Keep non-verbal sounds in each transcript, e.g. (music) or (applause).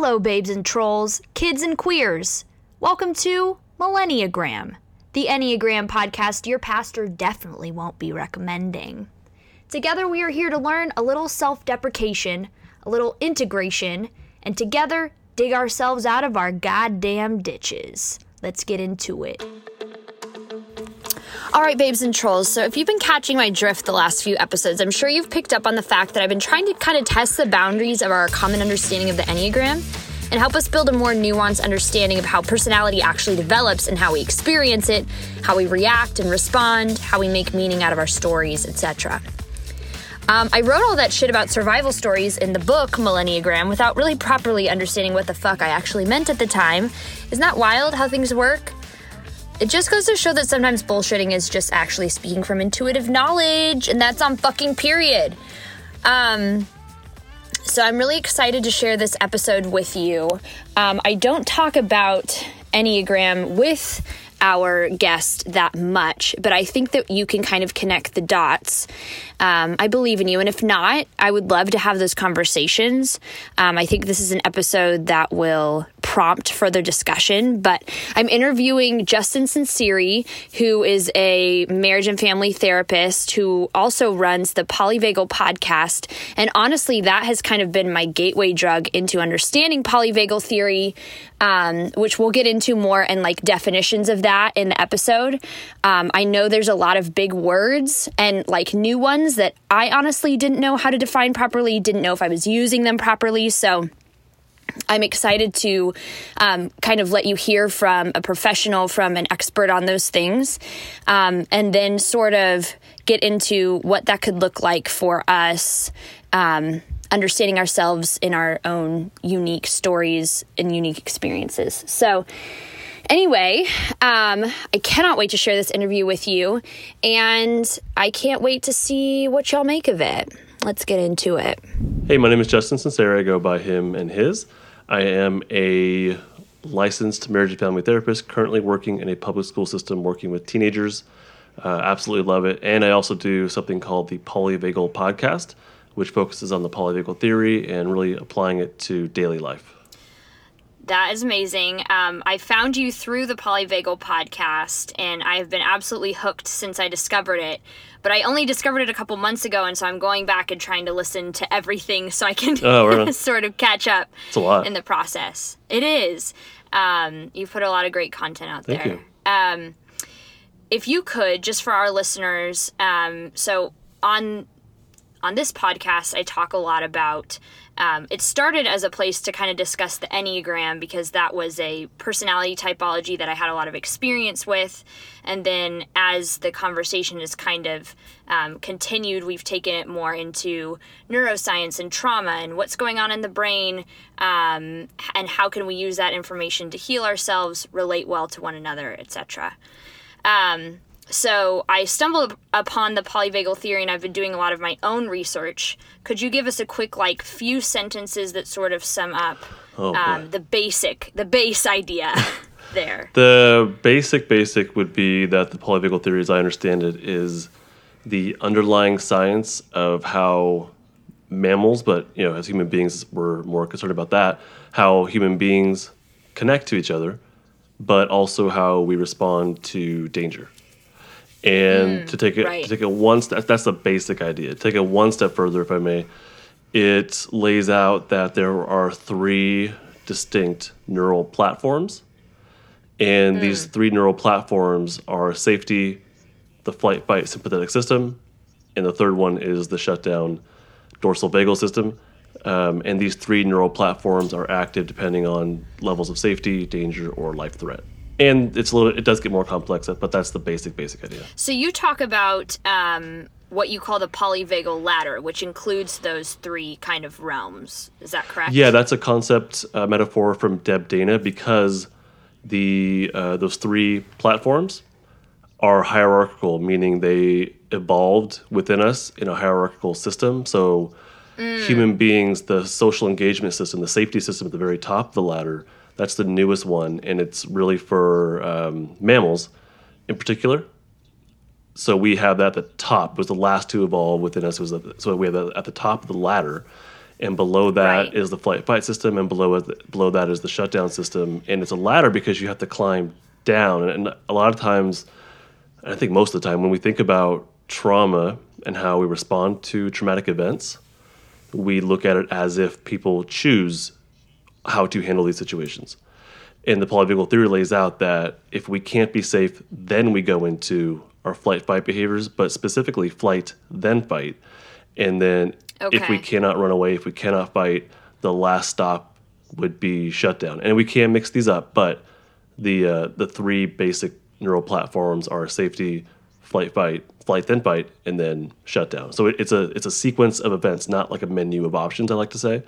Hello, babes and trolls, kids and queers. Welcome to Millenniagram, the Enneagram podcast your pastor definitely won't be recommending. Together, we are here to learn a little self deprecation, a little integration, and together dig ourselves out of our goddamn ditches. Let's get into it. All right, babes and trolls. So, if you've been catching my drift the last few episodes, I'm sure you've picked up on the fact that I've been trying to kind of test the boundaries of our common understanding of the Enneagram and help us build a more nuanced understanding of how personality actually develops and how we experience it, how we react and respond, how we make meaning out of our stories, etc. Um, I wrote all that shit about survival stories in the book Millenniagram without really properly understanding what the fuck I actually meant at the time. Isn't that wild how things work? It just goes to show that sometimes bullshitting is just actually speaking from intuitive knowledge, and that's on fucking period. Um, so I'm really excited to share this episode with you. Um, I don't talk about Enneagram with our guest that much, but I think that you can kind of connect the dots. Um, I believe in you. And if not, I would love to have those conversations. Um, I think this is an episode that will prompt further discussion. But I'm interviewing Justin Sunseri, who is a marriage and family therapist who also runs the Polyvagal podcast. And honestly, that has kind of been my gateway drug into understanding polyvagal theory, um, which we'll get into more and like definitions of that in the episode. Um, I know there's a lot of big words and like new ones that I honestly didn't know how to define properly, didn't know if I was using them properly. So, I'm excited to um, kind of let you hear from a professional, from an expert on those things, um, and then sort of get into what that could look like for us, um, understanding ourselves in our own unique stories and unique experiences. So, Anyway, um, I cannot wait to share this interview with you, and I can't wait to see what y'all make of it. Let's get into it. Hey, my name is Justin Sunseri. I go by him and his. I am a licensed marriage and family therapist, currently working in a public school system, working with teenagers. Uh, absolutely love it. And I also do something called the Polyvagal Podcast, which focuses on the polyvagal theory and really applying it to daily life. That is amazing. Um, I found you through the Polyvagal podcast, and I have been absolutely hooked since I discovered it. But I only discovered it a couple months ago, and so I'm going back and trying to listen to everything (laughs) so I can oh, (laughs) sort of catch up it's a lot. in the process. It is. Um, you put a lot of great content out Thank there. You. Um, if you could, just for our listeners, um, so on on this podcast, I talk a lot about um, it started as a place to kind of discuss the Enneagram because that was a personality typology that I had a lot of experience with. And then as the conversation has kind of um, continued, we've taken it more into neuroscience and trauma and what's going on in the brain um, and how can we use that information to heal ourselves, relate well to one another, etc. Um, so I stumbled upon the polyvagal theory and I've been doing a lot of my own research. Could you give us a quick like few sentences that sort of sum up oh, um, the basic, the base idea (laughs) there? The basic basic would be that the polyvagal theory, as I understand it, is the underlying science of how mammals, but you know, as human beings, we're more concerned about that, how human beings connect to each other, but also how we respond to danger. And mm, to take it right. to take it one step, that's the basic idea. Take it one step further, if I may. It lays out that there are three distinct neural platforms, and mm. these three neural platforms are safety, the flight fight sympathetic system, and the third one is the shutdown dorsal vagal system. Um, and these three neural platforms are active depending on levels of safety, danger, or life threat and it's a little it does get more complex but that's the basic basic idea. So you talk about um, what you call the polyvagal ladder which includes those three kind of realms. Is that correct? Yeah that's a concept uh, metaphor from deb dana because the uh, those three platforms are hierarchical meaning they evolved within us in a hierarchical system. So mm. human beings the social engagement system the safety system at the very top of the ladder that's the newest one, and it's really for um, mammals in particular. So we have that at the top. It was the last to evolve within us. Was the, so we have that at the top of the ladder, and below that is Right. the flight fight system, and below it, below that is the shutdown system. And it's a ladder because you have to climb down. And a lot of times, I think most of the time, when we think about trauma and how we respond to traumatic events, we look at it as if people choose how to handle these situations. And the polyvagal theory lays out that if we can't be safe, then we go into our flight fight behaviors, but specifically flight, then fight. And then if we cannot run away, if we cannot fight, the last stop would be shutdown. And we can mix these up, but the uh, the three basic neural platforms are safety, flight, fight, flight, then fight, and then shutdown. So it, it's a it's a sequence of events, not like a menu of options. I like to say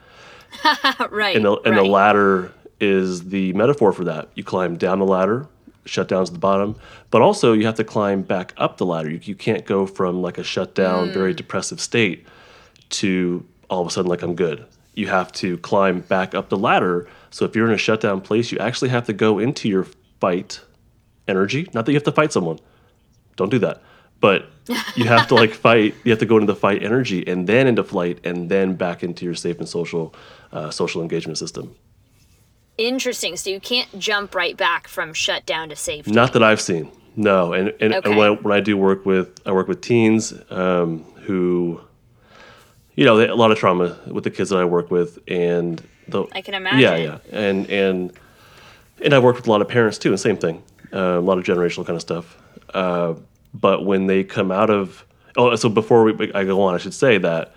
(laughs) right. and the and right. the ladder is the metaphor for that. You climb down the ladder, shutdowns at the bottom, but also you have to climb back up the ladder. You, you can't go from like a shutdown, mm. very depressive state to all of a sudden like I'm good. You have to climb back up the ladder. So if you're in a shutdown place, you actually have to go into your fight energy. Not that you have to fight someone. Don't do that. But you have to like (laughs) fight. You have to go into the fight energy and then into flight and then back into your safe and social uh, social engagement system. Interesting. So you can't jump right back from shutdown to safety. Not that I've seen. No, and and, Okay. and when, I, when I do work with I work with teens um, who, you know, they, a lot of trauma with the kids that I work with, and the I can imagine. yeah, yeah and and and I worked with a lot of parents too, and same thing, uh, a lot of generational kind of stuff. Uh, but when they come out of oh, so before we, I go on, I should say that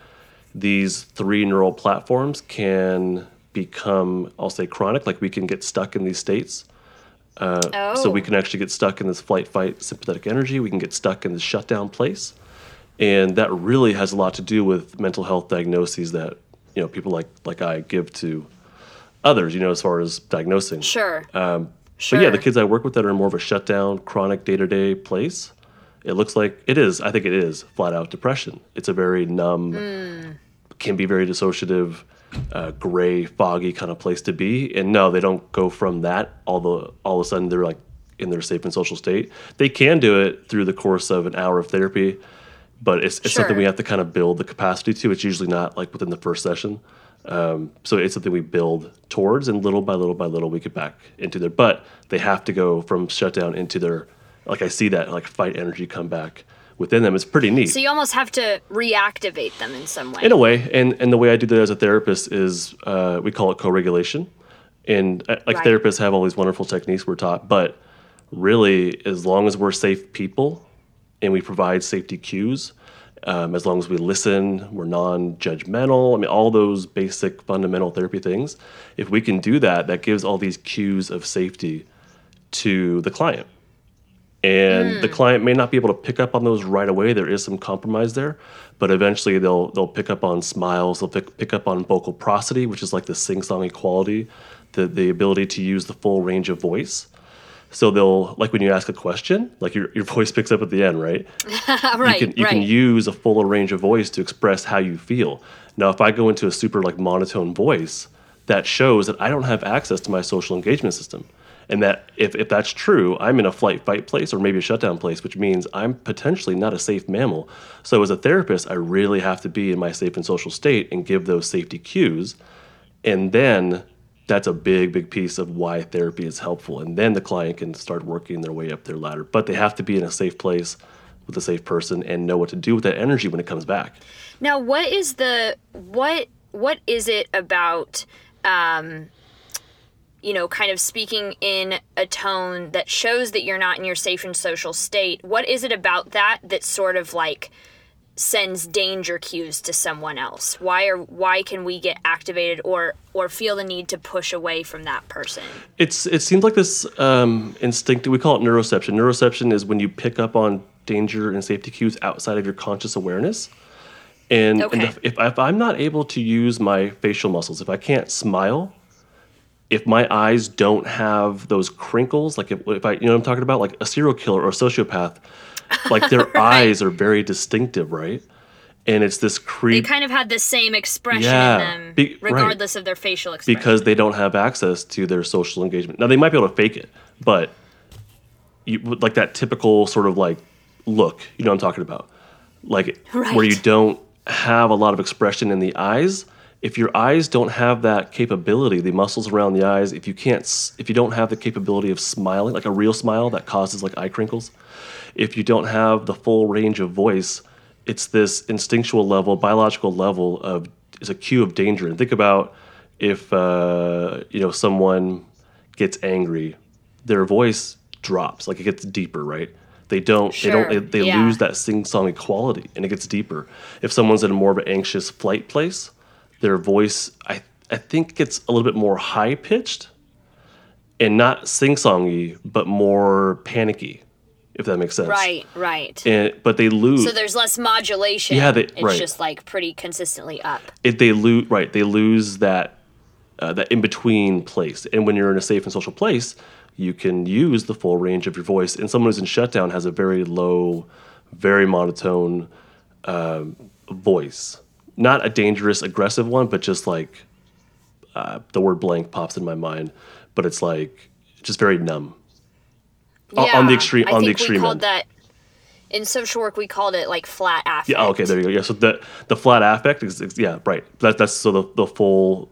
these three neural platforms can become, I'll say, chronic. Like we can get stuck in these states. oh. So we can actually get stuck in this flight, fight, sympathetic energy. We can get stuck in this shutdown place, and that really has a lot to do with mental health diagnoses that you know people like like I give to others. You know, as far as diagnosing. Sure. sure. Um, But yeah, the kids I work with that are in more of a shutdown, chronic day to day place. It looks like it is. I think it is flat out depression. It's a very numb, can be very dissociative, uh, gray, foggy kind of place to be. And no, they don't go from that all the all of a sudden they're like in their safe and social state. They can do it through the course of an hour of therapy, but it's, it's something we have to kind of build the capacity to. It's usually not like within the first session. Um, so it's something we build towards, and little by little by little, we get back into there. But they have to go from shutdown into their, like I see that like fight energy come back within them. It's pretty neat so you almost have to reactivate them in some way. in a way. And and the way I do that as a therapist is uh, we call it co-regulation. And uh, like Right. therapists have all these wonderful techniques we're taught, but really, as long as we're safe people and we provide safety cues, um, as long as we listen, we're non-judgmental. I mean, all those basic fundamental therapy things. If we can do that, that gives all these cues of safety to the client. And the hmm. client may not be able to pick up on those right away. There is some compromise there, but eventually they'll they'll pick up on smiles. They'll pick, pick up on vocal prosody, which is like the sing-songy quality, the the ability to use the full range of voice. So they'll like when you ask a question, like your, your (laughs) voice picks up at the end, right? (laughs) right. you can you right. can use a fuller range of voice to express how you feel. Now, if I go into a super like monotone voice, that shows that I don't have access to my social engagement system. And that if, if that's true, I'm in a flight fight place or maybe a shutdown place, which means I'm potentially not a safe mammal. So as a therapist, I really have to be in my safe and social state and give those safety cues. And then that's a big, big piece of why therapy is helpful. And then the client can start working their way up their ladder. But they have to be in a safe place with a safe person and know what to do with that energy when it comes back. Now, what is the what what is it about um you know, kind of speaking in a tone that shows that you're not in your safe and social state. What is it about that that sort of like sends danger cues to someone else? Why are why can we get activated or or feel the need to push away from that person? It's it seems like this um, instinctive. We call it neuroception. Neuroception is when you pick up on danger and safety cues outside of your conscious awareness. And, and if, if, if I'm not able to use my facial muscles, if I can't smile, if my eyes don't have those crinkles, like if, if I, you know what I'm talking about, like a serial killer or a sociopath, like their (laughs) eyes are very distinctive, right? And it's this creep. They kind of had the same expression Yeah, in them, be- right. regardless of their facial expression. because they don't have access to their social engagement. Now they might be able to fake it, but you like that typical sort of like look, you know what I'm talking about, like where you don't have a lot of expression in the eyes, if your eyes don't have that capability, the muscles around the eyes, if you can't, if you don't have the capability of smiling, like a real smile that causes like eye crinkles, if you don't have the full range of voice, it's this instinctual level, biological level of is a cue of danger. And think about if uh, you know someone gets angry, their voice drops, like it gets deeper, right? They don't. They don't. They, they yeah. lose that sing-songy quality, and it gets deeper. If someone's in a more of an anxious flight place, their voice, I I think, gets a little bit more high-pitched, and not sing-songy, but more panicky, if that makes sense. Right, right. And but they lose. so there's less modulation. Yeah, they- it's right. just like pretty consistently up. it, they lose right they lose that uh, that in between place and when you're in a safe and social place you can use the full range of your voice and someone who's in shutdown has a very low very monotone um, voice not a dangerous aggressive one but just like uh, the word blank pops in my mind but it's like just very numb O- on the extreme on the extreme we called end that in social work we called it like flat affect. Yeah. oh, Okay. There you go. Yeah. So the the flat affect is, is- yeah right. That, that's so the the full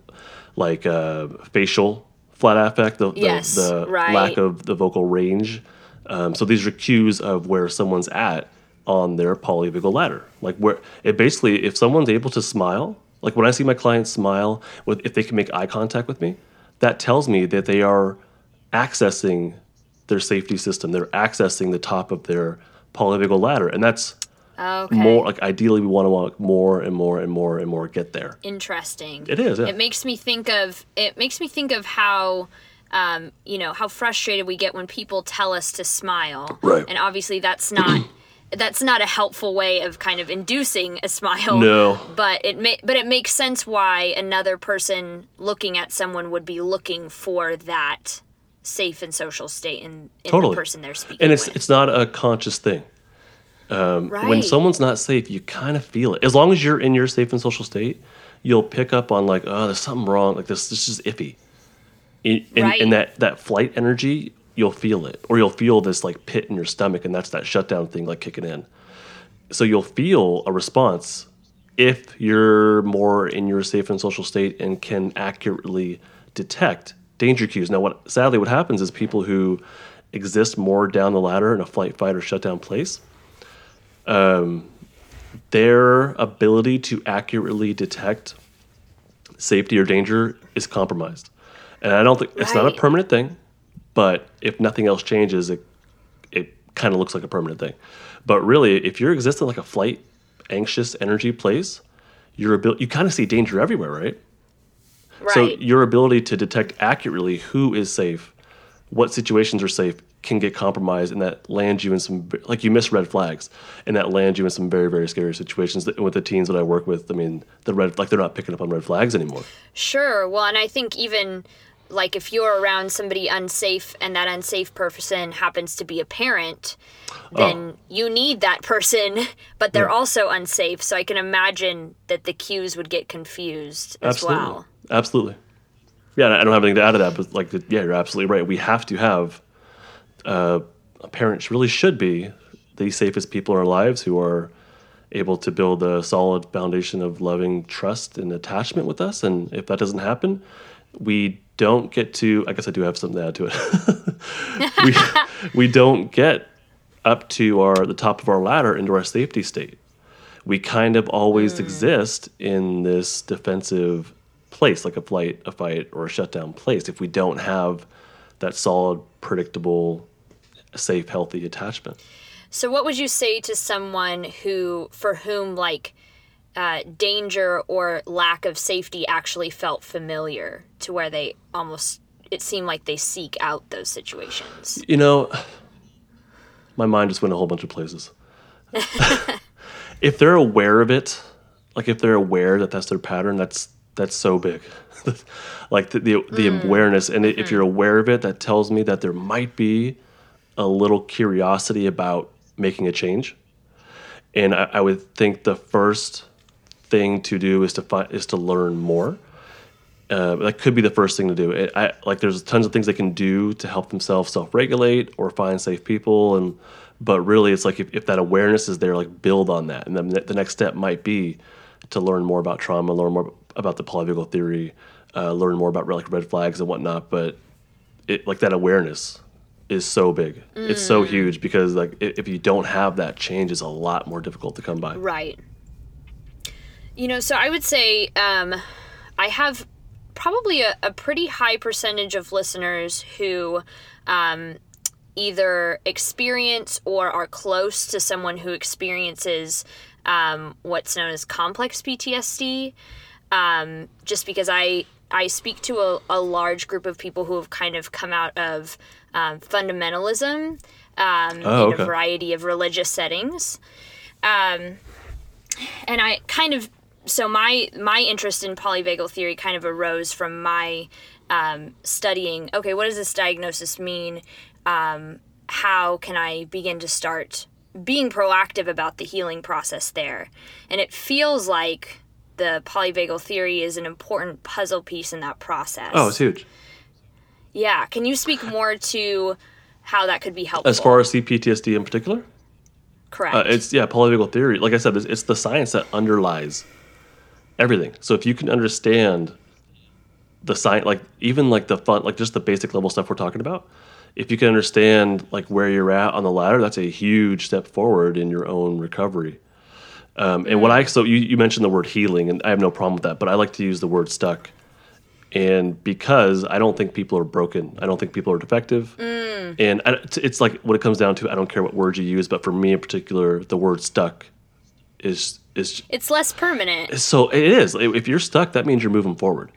like uh, facial flat affect. The the, Yes, the right. lack of the vocal range. Um, so these are cues of where someone's at on their polyvagal ladder. Like where it basically, if someone's able to smile, like when I see my clients smile, with if they can make eye contact with me, that tells me that they are accessing their safety system. They're accessing the top of their polyvagal ladder, and that's Okay. more like ideally we want to want more and more and more and more get there. interesting. It is, yeah. It makes me think of it makes me think of how um, you know how frustrated we get when people tell us to smile. Right. And obviously that's not that's not a helpful way of kind of inducing a smile. No. But it may, but it makes sense why another person looking at someone would be looking for that safe and social state in, in Totally. the person they're speaking to. And it's with. it's not a conscious thing. Um, right. When someone's not safe, you kind of feel it. As long as you're in your safe and social state, you'll pick up on like, oh, there's something wrong. Like this, this is iffy. In, in, Right. in that that flight energy, you'll feel it, or you'll feel this like pit in your stomach, and that's that shutdown thing like kicking in. So you'll feel a response if you're more in your safe and social state and can accurately detect danger cues. Now, what sadly what happens is people who exist more down the ladder in a flight, fight, or shutdown place, um, their ability to accurately detect safety or danger is compromised. And I don't think it's not a permanent thing, but if nothing else changes, it it kind of looks like a permanent thing. But really, if you're existing like a flight anxious energy place, your ability you kind of see danger everywhere, right? right. So your ability to detect accurately who is safe, what situations are safe, can get compromised, and that lands you in some like you miss red flags, and that lands you in some very very scary situations. With the teens that I work with, I mean, the red like they're not picking up on red flags anymore. Sure. Well, and I think even like if you're around somebody unsafe and that unsafe person happens to be a parent, then you need that person, (laughs) but they're also unsafe. So I can imagine that the cues would get confused as Absolutely, well. absolutely. Yeah, I don't have anything to add to that, but like, yeah, you're absolutely right. We have to have uh, parents really should be the safest people in our lives who are able to build a solid foundation of loving trust and attachment with us. And if that doesn't happen, we don't get to. I guess I do have something to add to it. (laughs) we (laughs) we don't get up to our the top of our ladder into our safety state. We kind of always hmm. exist in this defensive place, like a flight, a fight, or a shutdown place. If we don't have that solid, predictable, safe, healthy attachment. So what would you say to someone who for whom like uh, danger or lack of safety actually felt familiar to where they almost it seemed like they seek out those situations. You know, my mind just went a whole bunch of places. (laughs) if they're aware of it, like if they're aware that that's their pattern, that's that's so big. (laughs) like the the, the awareness, and if you're aware of it, that tells me that there might be a little curiosity about making a change. And I, I would think the first thing to do is to find is to learn more. Uh, that could be the first thing to do. It, I, like there's tons of things they can do to help themselves self-regulate or find safe people, and but really it's like if, if that awareness is there, like build on that, and then the next step might be to learn more about trauma, learn more about the polyvagal theory, uh, learn more about like red flags and whatnot. But it like that awareness is so big. It's so huge because like if you don't have that, change is a lot more difficult to come by. Right. You know, so I would say um, I have probably a, a pretty high percentage of listeners who um, either experience or are close to someone who experiences um, what's known as complex PTSD. Um, just because I I speak to a, a large group of people who have kind of come out of um, fundamentalism um, Oh, in okay. a variety of religious settings Um, and I kind of so my my interest in polyvagal theory kind of arose from my um, studying. Okay, what does this diagnosis mean? Um, how can I begin to start being proactive about the healing process there? And it feels like the polyvagal theory is an important puzzle piece in that process. Oh, it's huge. yeah. Can you speak more to how that could be helpful? As far as CPTSD in particular, correct, uh, it's yeah, polyvagal theory. Like I said, it's, it's the science that underlies everything. So if you can understand the science, like even like the fun, like just the basic level stuff we're talking about, if you can understand like where you're at on the ladder, that's a huge step forward in your own recovery. Um, and what I so you, you mentioned the word healing, and I have no problem with that, but I like to use the word stuck. And because I don't think people are broken, I don't think people are defective, and I, it's- it's like what it comes down to. I don't care what words you use, but for me in particular, the word stuck is is it's less permanent. so it is. If you're stuck, that means you're moving forward.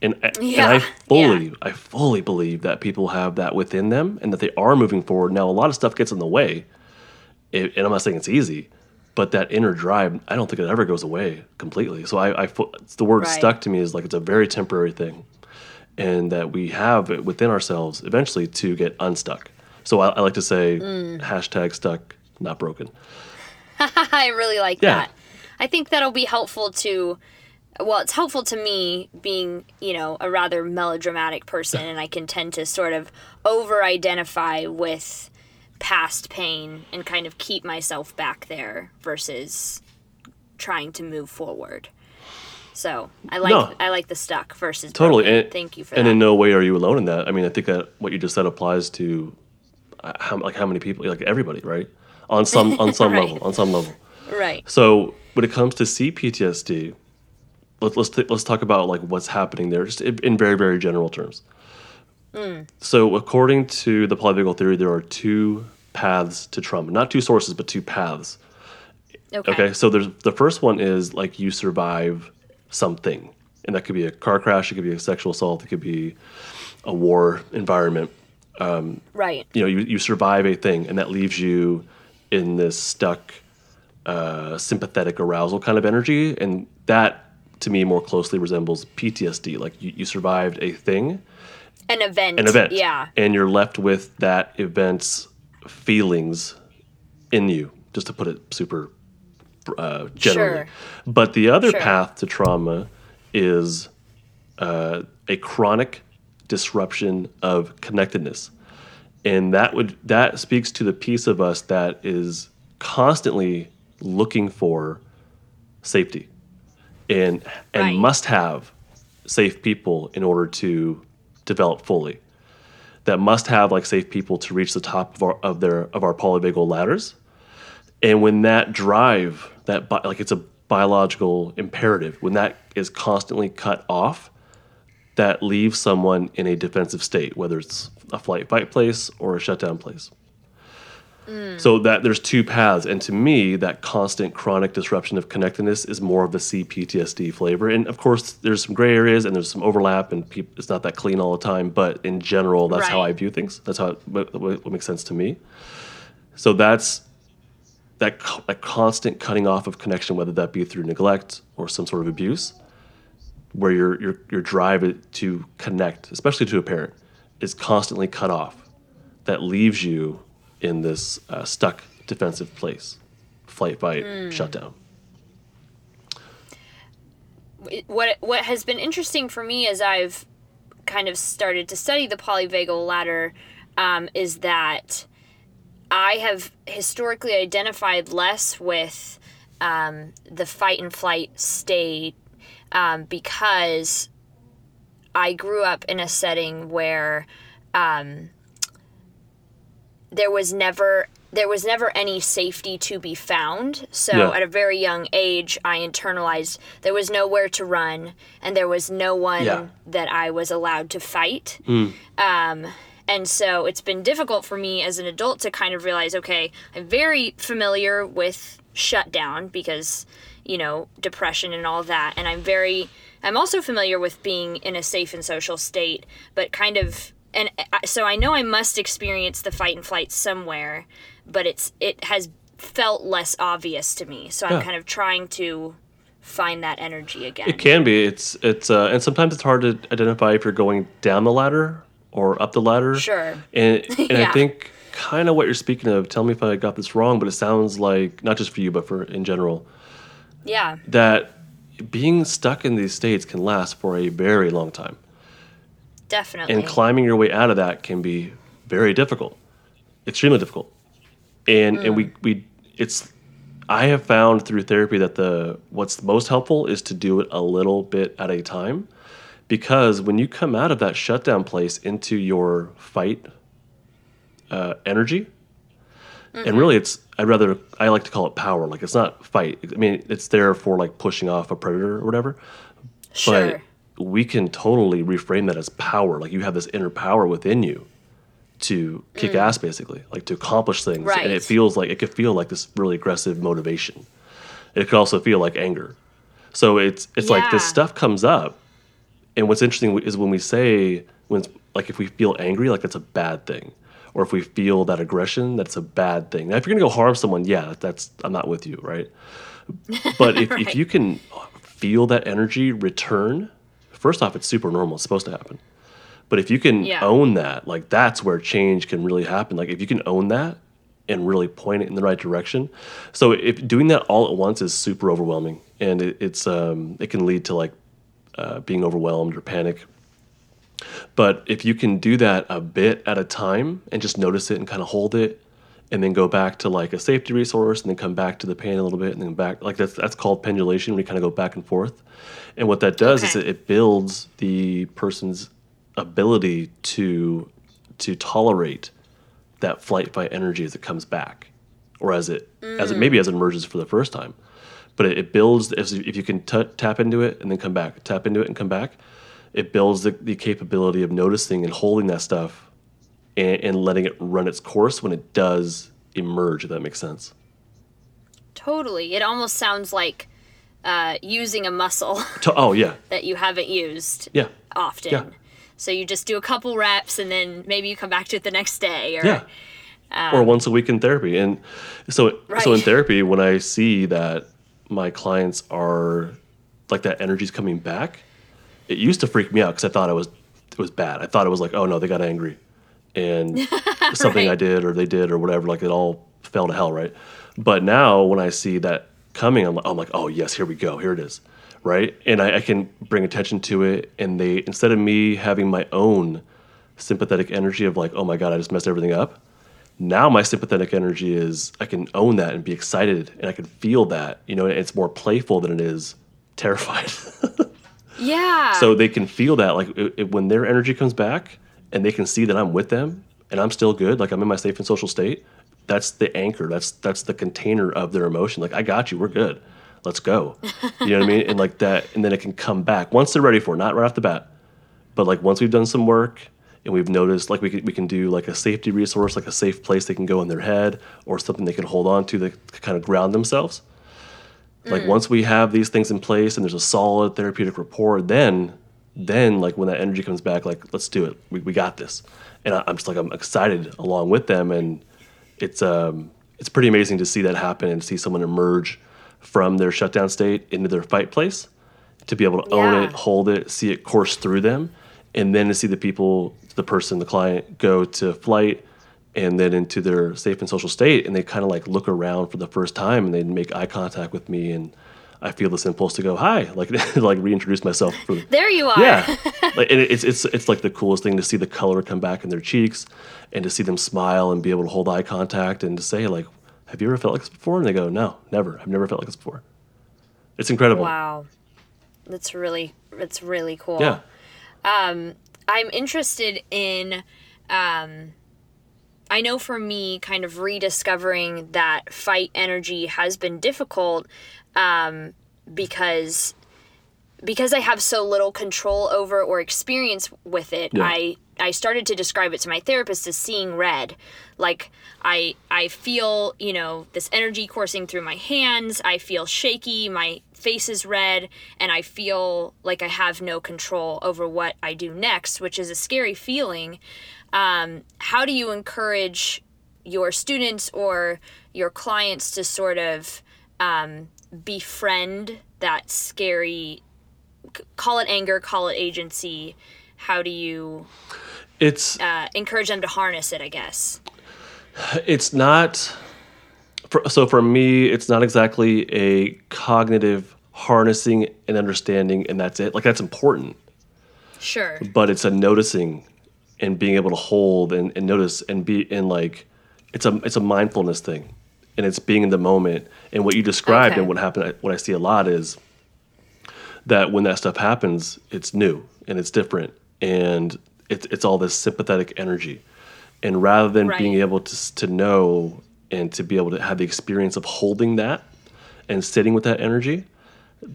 And, and I fully, yeah. I fully believe that people have that within them and that they are moving forward. Now, a lot of stuff gets in the way, and I'm not saying it's easy, but that inner drive, I don't think it ever goes away completely. So I, I the word Right. stuck to me is like it's a very temporary thing, and that we have it within ourselves eventually to get unstuck. So I, I like to say Mm. hashtag stuck, not broken. (laughs) I really like Yeah. that. I think that'll be helpful to well, it's helpful to me being, you know, a rather melodramatic person and I can tend to sort of over identify with past pain and kind of keep myself back there versus trying to move forward. So I like No. I like the stuck versus Totally. broken. And, Thank you for and that. in no way are you alone in that. I mean, I think that what you just said applies to uh, how, like how many people, like everybody, right? On some on (laughs) some Right. level, on some level. right. So when it comes to CPTSD, let's let's t- let's talk about like what's happening there, just in in very very general terms. Mm. So according to the polyvagal theory, there are two paths to trauma, not two sources, but two paths. Okay. Okay, so there's the first one is like you survive something, and that could be a car crash, it could be a sexual assault, it could be a war environment. Um, right. You know, you, you survive a thing, and that leaves you in this stuck, uh, sympathetic arousal kind of energy, and that to me more closely resembles PTSD. Like you, you survived a thing, An event. an event, Yeah. and you're left with that event's feelings in you, just to put it super uh, generally. Sure. But the other Sure. path to trauma is uh, a chronic disruption of connectedness, and that would that speaks to the piece of us that is constantly looking for safety, and and Right. must have safe people in order to develop fully. That must have like safe people to reach the top of our of their of our polyvagal ladders. And when that drive, that bi- like it's a biological imperative, when that is constantly cut off, that leaves someone in a defensive state, whether it's a flight fight place or a shutdown place. Mm. So that there's two paths, and to me, that constant chronic disruption of connectedness is more of the CPTSD flavor. And of course, there's some gray areas and there's some overlap, and peop it's not that clean all the time. But in general, that's how I view things. That's how it, what, what what makes sense to me. So that's that, co- that constant cutting off of connection, whether that be through neglect or some sort of abuse, where your your your drive to connect, especially to a parent, is constantly cut off. That leaves you in this uh, stuck defensive place, flight, fight, shutdown. what what has been interesting for me as I've kind of started to study the polyvagal ladder um, is that I have historically identified less with um, the fight and flight state um, because I grew up in a setting where um, there was never there was never any safety to be found. So Yeah. at a very young age, I internalized there was nowhere to run and there was no one Yeah. that I was allowed to fight. Um, and so it's been difficult for me as an adult to kind of realize okay, I'm very familiar with shutdown because, you know, depression and all that. And I'm very, I'm also familiar with being in a safe and social state, but kind of, and so I know I must experience the fight and flight somewhere, but it's, it has felt less obvious to me. So I'm Yeah. kind of trying to find that energy again. It can be. It's it's uh, and sometimes it's hard to identify if you're going down the ladder or up the ladder. Sure. And (laughs) and Yeah. I think kind of what you're speaking of. Tell me if I got this wrong, but it sounds like not just for you, but for in general, Yeah. that being stuck in these states can last for a very long time, Definitely. and climbing your way out of that can be very difficult, extremely difficult. And and we we it's I have found through therapy that the what's most helpful is to do it a little bit at a time because when you come out of that shutdown place into your fight uh, energy and really it's i'd rather i like to call it power like it's not fight i mean it's there for like pushing off a predator or whatever sure. but we can totally reframe that as power. Like you have this inner power within you to kick ass basically like to accomplish things. And Mm. It feels like it could feel like this really aggressive motivation. It could also feel like anger. So it's it's like this stuff comes up. And what's interesting is when we say when it's, like if we feel angry like that's a bad thing. Or if we feel that aggression that's a bad thing. Now if you're gonna go harm someone yeah that's i'm not with you right? But if, if (laughs) you can feel that energy return first off it's super normal. It's supposed to happen. But if you can Yeah. own that like that's where change can really happen. Like if you can own that and really point it in the right direction. So if doing that all at once is super overwhelming. And it, it's um, it can lead to like uh, being overwhelmed or panic. But if you can do that a bit at a time and just notice it and kind of hold it and then go back to like a safety resource and then come back to the pain a little bit and then back like that's that's called pendulation. We kind of go back and forth and what that does is Okay. it, it builds the person's ability to to tolerate that flight fight energy as it comes back or as it as it mm. maybe as it emerges for the first time but it, it builds if, if you can t- tap into it and then come back tap into it and come back it builds the, the capability of noticing and holding that stuff and, and letting it run its course when it does emerge if that makes sense Totally. It almost sounds like uh, using a muscle (laughs) to, oh yeah that you haven't used yeah often. Yeah. So you just do a couple reps and then maybe you come back to it the next day or Yeah. or once a week in therapy. And so so in Um, (laughs) therapy when I see that my clients are like that energy's coming back, it used to freak me out cuz I thought it was it was bad. I thought it was like, "Oh no, they got angry." And (laughs) something I did or they did or whatever like it all fell to hell, right? But now when I see that coming, I'm like, I'm like, "Oh, yes, here we go. Here it is." Right? And I, I can bring attention to it and they instead of me having my own sympathetic energy of like, "Oh my god, I just messed everything up." now my sympathetic energy is I can own that and be excited and I can feel that. You know, it's more playful than it is terrified. (laughs) Yeah. so they can feel that like it, it- when their energy comes back and they can see that I'm with them and I'm still good, like I'm in my safe and social state. That's the anchor. That's that's the container of their emotion. Like I got you. We're good. Let's go. You know what I mean? And like that, and then it can come back once they're ready for it. Not right off the bat, but like once we've done some work and we've noticed, like we can, we can do like a safety resource, like a safe place they can go in their head or something they can hold on to that to kind of ground themselves. Like mm. once we have these things in place and there's a solid therapeutic rapport, then then like when that energy comes back, like let's do it. We, we got this. And I, I'm just like I'm excited along with them, and it's um it's pretty amazing to see that happen and see someone emerge from their shutdown state into their fight place to be able to own it, hold it, see it course through them, and then to see the people, the person, the client go to flight and then into their safe and social state and they kind of like look around for the first time and they make eye contact with me and I feel this impulse to go hi like (laughs) like reintroduce myself for there you are. yeah (laughs) like and it's it's it's like the coolest thing to see the color come back in their cheeks and to see them smile and be able to hold eye contact and to say like have you ever felt like this before and they go no never I've never felt like this before it's incredible Wow. That's really that's really cool. Yeah. I'm interested in um I know for me kind of rediscovering that fight energy has been difficult um because because I have so little control over or experience with it. Yeah. I I started to describe it to my therapist as seeing red. Like I I feel, you know, this energy coursing through my hands. I feel shaky, my face is red, and I feel like I have no control over what I do next, which is a scary feeling. Um, how do you encourage your students or your clients to sort of um, befriend that scary call it anger call it agency. How do you It's uh, encourage them to harness it i guess? It's not for, so for me it's not exactly a cognitive harnessing and understanding and that's it. Like that's important. Sure. But it's a noticing and being able to hold and, and notice and be in like it's a it's a mindfulness thing and it's being in the moment. And what you described Okay. and what happened what i see a lot is that when that stuff happens it's new and it's different. And it's, it's all this sympathetic energy. And rather than being able to, to know and to be able to have the experience of holding that and sitting with that energy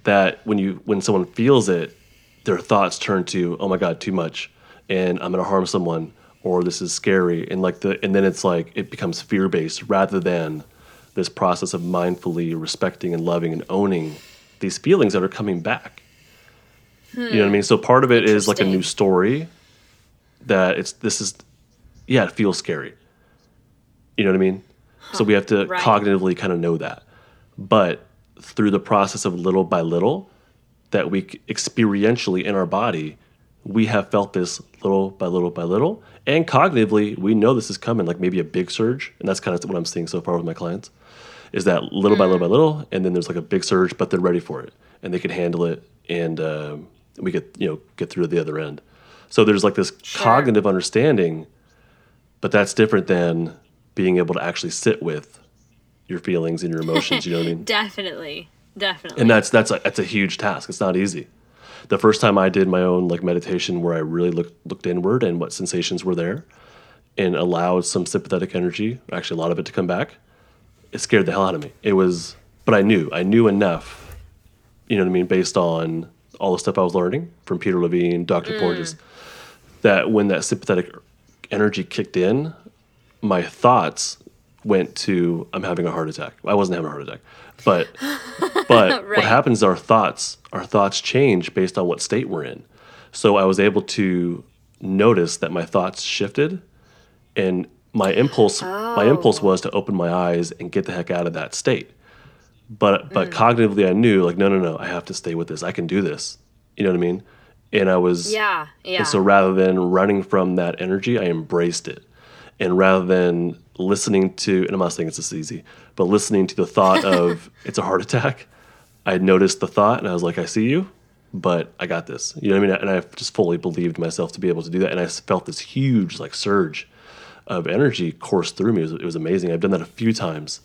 that when you when someone feels it their thoughts turn to oh my god too much and i'm going to harm someone or this is scary and like the and then it's like it becomes fear based rather than this process of mindfully respecting and loving and owning these feelings that are coming back. You know what i mean? So part of it is like a new story that it's this is yeah it feels scary. You know what i mean? So we have to Right. cognitively kind of know that. But through the process of little by little that we experientially in our body we have felt this little by little by little. And cognitively we know this is coming like maybe a big surge and that's kind of what i'm seeing so far with my clients is that little by little by little and then there's like a big surge but they're ready for it and they can handle it and um, we get you know get through to the other end. So there's like this cognitive understanding but that's different than being able to actually sit with your feelings and your emotions you know what i mean? (laughs) Definitely. Definitely. And that's that's a, that's a huge task. It's not easy. The first time i did my own like meditation where i really looked looked inward and what sensations were there and allowed some sympathetic energy actually a lot of it to come back it scared the hell out of me. It was but i knew i knew enough you know what i mean based on all the stuff i was learning from peter levine dr mm. porges that when that sympathetic energy kicked in my thoughts went to i'm having a heart attack. I wasn't having a heart attack but (laughs) but Right. what happens is our thoughts our thoughts change based on what state we're in. So i was able to notice that my thoughts shifted and my impulse my impulse oh. was to open my eyes and get the heck out of that state but but mm. cognitively i knew like no no no i have to stay with this i can do this you know what i mean and i was yeah yeah and so rather than running from that energy, I embraced it. And rather than listening to, and I'm not saying it's this easy, but listening to the thought (laughs) of it's a heart attack, I noticed the thought and I was like, I see you, but I got this. You know what I mean? And I just fully believed myself to be able to do that. And i felt this huge like surge of energy course through me. It was, it was amazing. I've done that a few times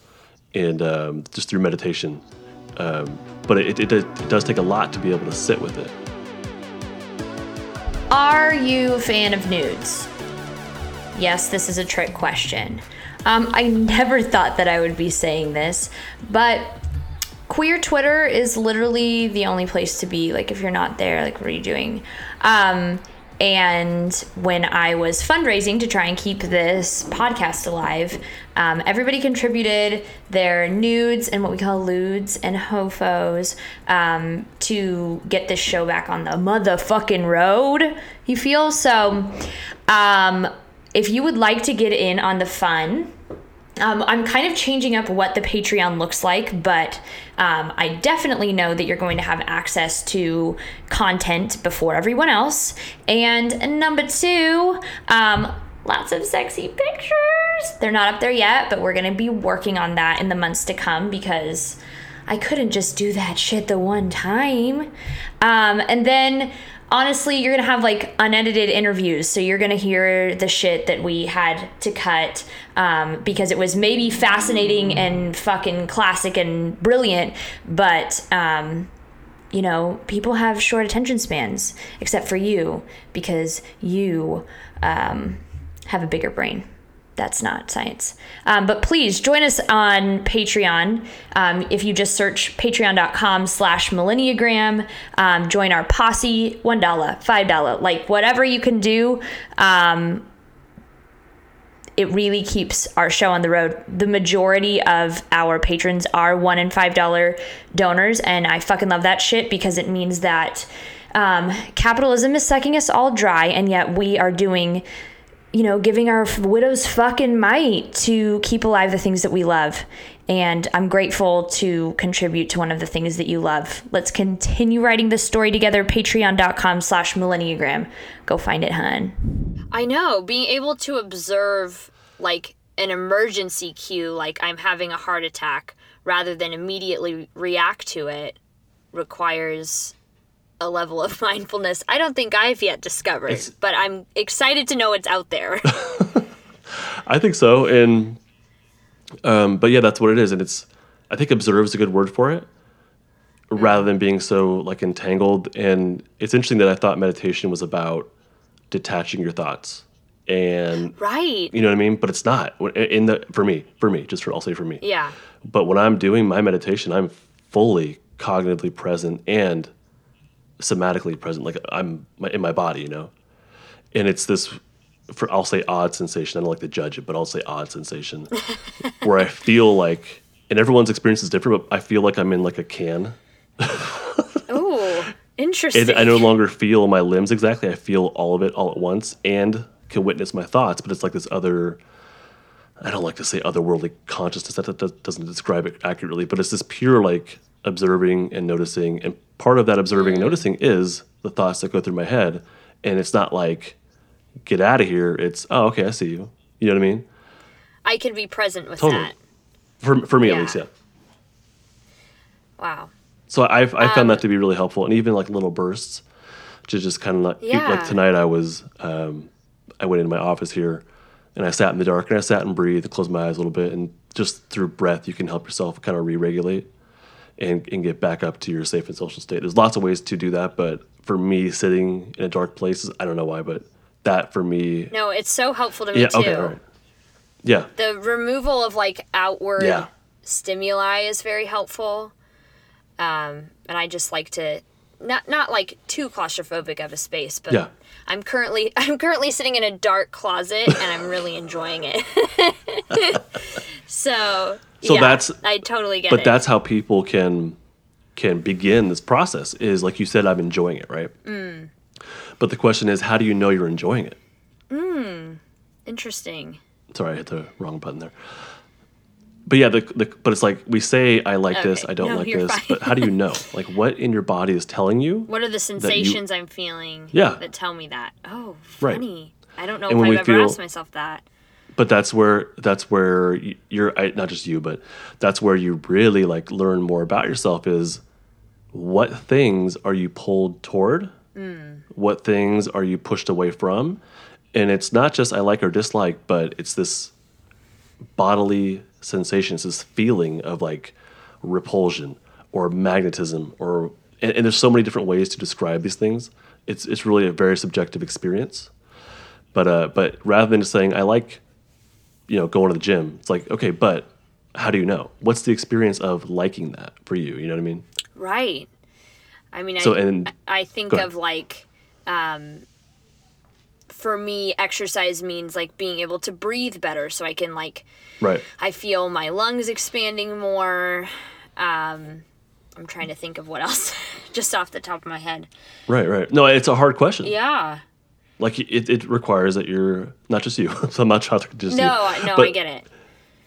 and um, just through meditation. Um, but it, it, it does take a lot to be able to sit with it. Are you a fan of nudes? Yes, this is a trick question. Um, I never (laughs) thought that I would be saying this, but queer Twitter is literally the only place to be. Like, if you're not there, like, what are you doing? Um, and when I was fundraising to try and keep this podcast alive, um, everybody contributed their nudes and what we call lewds and hofos um, to get this show back on the motherfucking road. You feel so? Um, if you would like to get in on the fun, um, I'm kind of changing up what the Patreon looks like, but um, I definitely know that you're going to have access to content before everyone else. And number two, um, lots of sexy pictures. They're not up there yet, but we're going to be working on that in the months to come because I couldn't just do that shit the one time. Um, and then honestly, you're gonna have like unedited interviews, so you're gonna hear the shit that we had to cut um, because it was maybe fascinating and fucking classic and brilliant, but um, you know, people have short attention spans, except for you, because you um, have a bigger brain. That's not science. Um, but please join us on Patreon. Um, if you just search patreon.com slash millenniagram, um, join our posse, $1, $5, like whatever you can do. Um, it really keeps our show on the road. The majority of our patrons are one and five dollar donors, and I fucking love that shit because it means that um, capitalism is sucking us all dry, and yet we are doing, you know, giving our widows fucking mite to keep alive the things that we love. And I'm grateful to contribute to one of the things that you love. Let's continue writing this story together. Patreon.com slash millenniagram. Go find it, hun. I know. Being able to observe like an emergency cue, like I'm having a heart attack, rather than immediately react to it, requires a level of (laughs) mindfulness I don't think I've yet discovered, it's, but I'm excited to know it's out there. (laughs) (laughs) I think so, and um, but yeah, that's what it is, and it's I think observe is a good word for it, mm. rather than being so like entangled. And it's interesting that I thought meditation was about detaching your thoughts and right you know what i mean but it's not in the for me for me just for i'll say for me yeah but when i'm doing my meditation i'm fully cognitively present and somatically present like i'm in my body you know and it's this for i'll say odd sensation i don't like to judge it but i'll say odd sensation (laughs) where i feel like and everyone's experience is different but i feel like i'm in like a can (laughs) oh interesting and i no longer feel my limbs exactly i feel all of it all at once and can witness my thoughts, but it's like this other. I don't like to say otherworldly consciousness. That doesn't describe it accurately, but it's this pure like observing and noticing, and part of that observing and mm. noticing is the thoughts that go through my head, and it's not like get out of here. It's oh okay, I see you. You know what I mean? I can be present with totally. that. For for me yeah. at least, yeah. Wow. So I've I found um, that to be really helpful, and even like little bursts, to just kind of like, yeah. like tonight I was um, I went into my office here and I sat in the dark and I sat and breathed and closed my eyes a little bit. And just through breath, you can help yourself kind of re regulate and, and get back up to your safe and social state. There's lots of ways to do that. But for me, sitting in a dark place, I don't know why, but that for me. No, it's so helpful to me yeah, too. Okay, right. Yeah. The removal of like outward yeah. stimuli is very helpful. Um, and I just like to not not like too claustrophobic of a space, but yeah. I'm currently (laughs) I'm currently sitting in a dark closet and I'm really enjoying it. (laughs) so so yeah, that's I totally get but it. But that's how people can can begin this process is like you said I'm enjoying it, right? Mm. But the question is how do you know you're enjoying it? Mm. Interesting. Sorry, I hit the wrong button there but yeah, the, the but it's like we say I like okay. this, I don't no, like this, fine. but how do you know? (laughs) Like what in your body is telling you? What are the sensations you, I'm feeling? Yeah. that tell me that. Oh, funny. Right. I don't know and if I've ever feel, asked myself that. But that's where that's where you're not just you, but that's where you really like learn more about yourself. Is what things are you pulled toward? Mm. What things are you pushed away from? And it's not just I like or dislike, but it's this bodily sensations, this feeling of like repulsion or magnetism or and, and, there's so many different ways to describe these things. It's it's really a very subjective experience. But uh but rather than just saying I like you know going to the gym, it's like okay, but how do you know? What's the experience of liking that for you? You know what I mean? Right. I mean, so, I, and, I think of like um, for me, exercise means like being able to breathe better so I can like Right. I feel my lungs expanding more. Um I'm trying to think of what else (laughs) just off the top of my head. Right, right. No, it's a hard question. Yeah. Like it, it requires that you're not just you. (laughs) so I'm not trying to just no, you, no, I get it.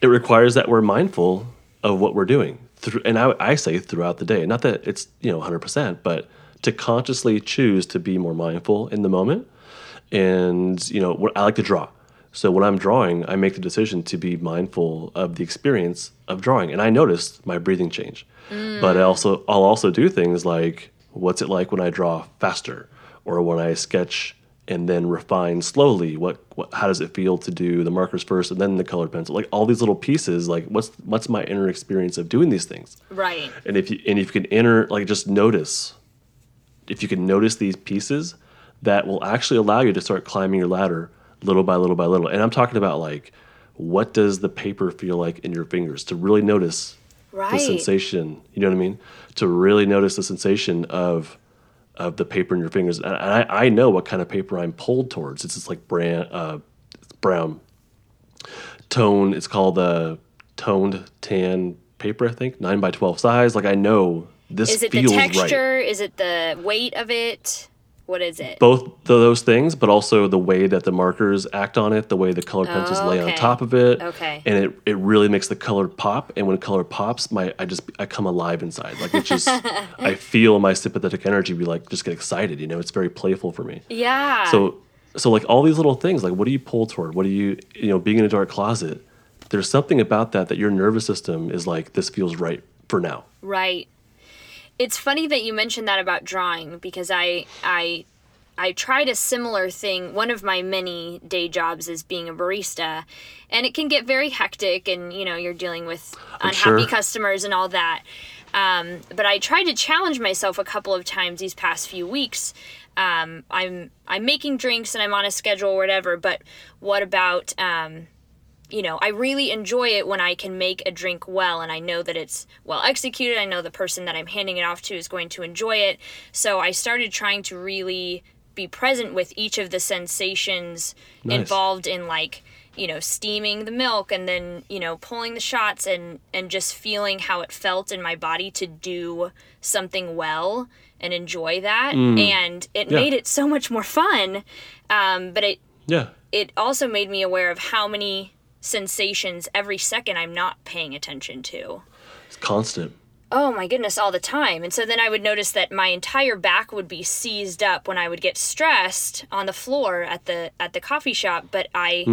It requires that we're mindful of what we're doing. Through, and I, I say throughout the day. Not that it's you know 100%, but to consciously choose to be more mindful in the moment and you know I like to draw. So when I'm drawing, I make the decision to be mindful of the experience of drawing, and I noticed my breathing change. Mm. But I also I'll also do things like what's it like when I draw faster, or when I sketch and then refine slowly what, what how does it feel to do the markers first and then the colored pencil like all these little pieces like what's what's my inner experience of doing these things Right. and if you and if you can enter like just notice if you can notice these pieces that will actually allow you to start climbing your ladder little by little by little. And i'm talking about like what does the paper feel like in your fingers to really notice the sensation? You know what i mean? To really notice the sensation of of the paper in your fingers. And i, I know what kind of paper i'm pulled towards. It's just like brown uh, it's brown tone. It's called the toned tan paper i think. 9 by 12 size. Like i know this Is it the feels right. texture? Is it the weight of it? What is it? both those things, but also the way that the markers act on it, the way the color pencils Oh, lay on top of it. Okay. And it, it really makes the color pop. And when color pops, my I just I come alive inside. Like it's just (laughs) I feel my sympathetic energy be like just get excited, you know, it's very playful for me. yeah. So so like all these little things, like what do you pull toward? What do you you know, being in a dark closet, there's something about that that your nervous system is like, this feels right for now. Right. It's funny that you mentioned that about drawing because I I I tried a similar thing. One of my many day jobs is being a barista, and it can get very hectic, and you know you're dealing with unhappy sure. customers and all that. Um, but I tried to challenge myself a couple of times these past few weeks. Um, I'm I'm making drinks and I'm on a schedule or whatever. But what about um, you know, I really enjoy it when I can make a drink well and I know that it's well executed. I know the person that I'm handing it off to is going to enjoy it. So I started trying to really be present with each of the sensations Nice. involved in like, you know, steaming the milk and then, you know, pulling the shots and and just feeling how it felt in my body to do something well and enjoy that. And it Yeah. made it so much more fun. Um, but it Yeah. it also made me aware of how many sensations every second I'm not paying attention to. It's constant. Oh my goodness, all the time. And so then I would notice that my entire back would be seized up when I would get stressed on the floor at the at the coffee shop, but I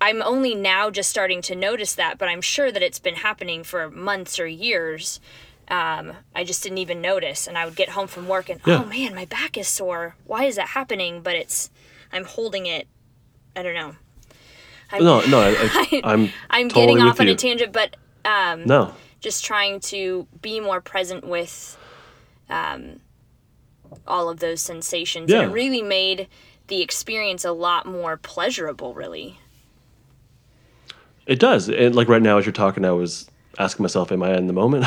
I'm only now just starting to notice that, but I'm sure that it's been happening for months or years. Um, I just didn't even notice, and I would get home from work and Yeah. oh man, my back is sore. Why is that happening? But it's I'm holding it. I don't know. I'm, No, no, I, I, (laughs) I'm I'm totally getting off on you. a tangent, but um, No. just trying to be more present with um, all of those sensations. And Yeah. it really made the experience a lot more pleasurable, really. It does. And like right now, as you're talking, I was asking myself, "Am I in the moment?"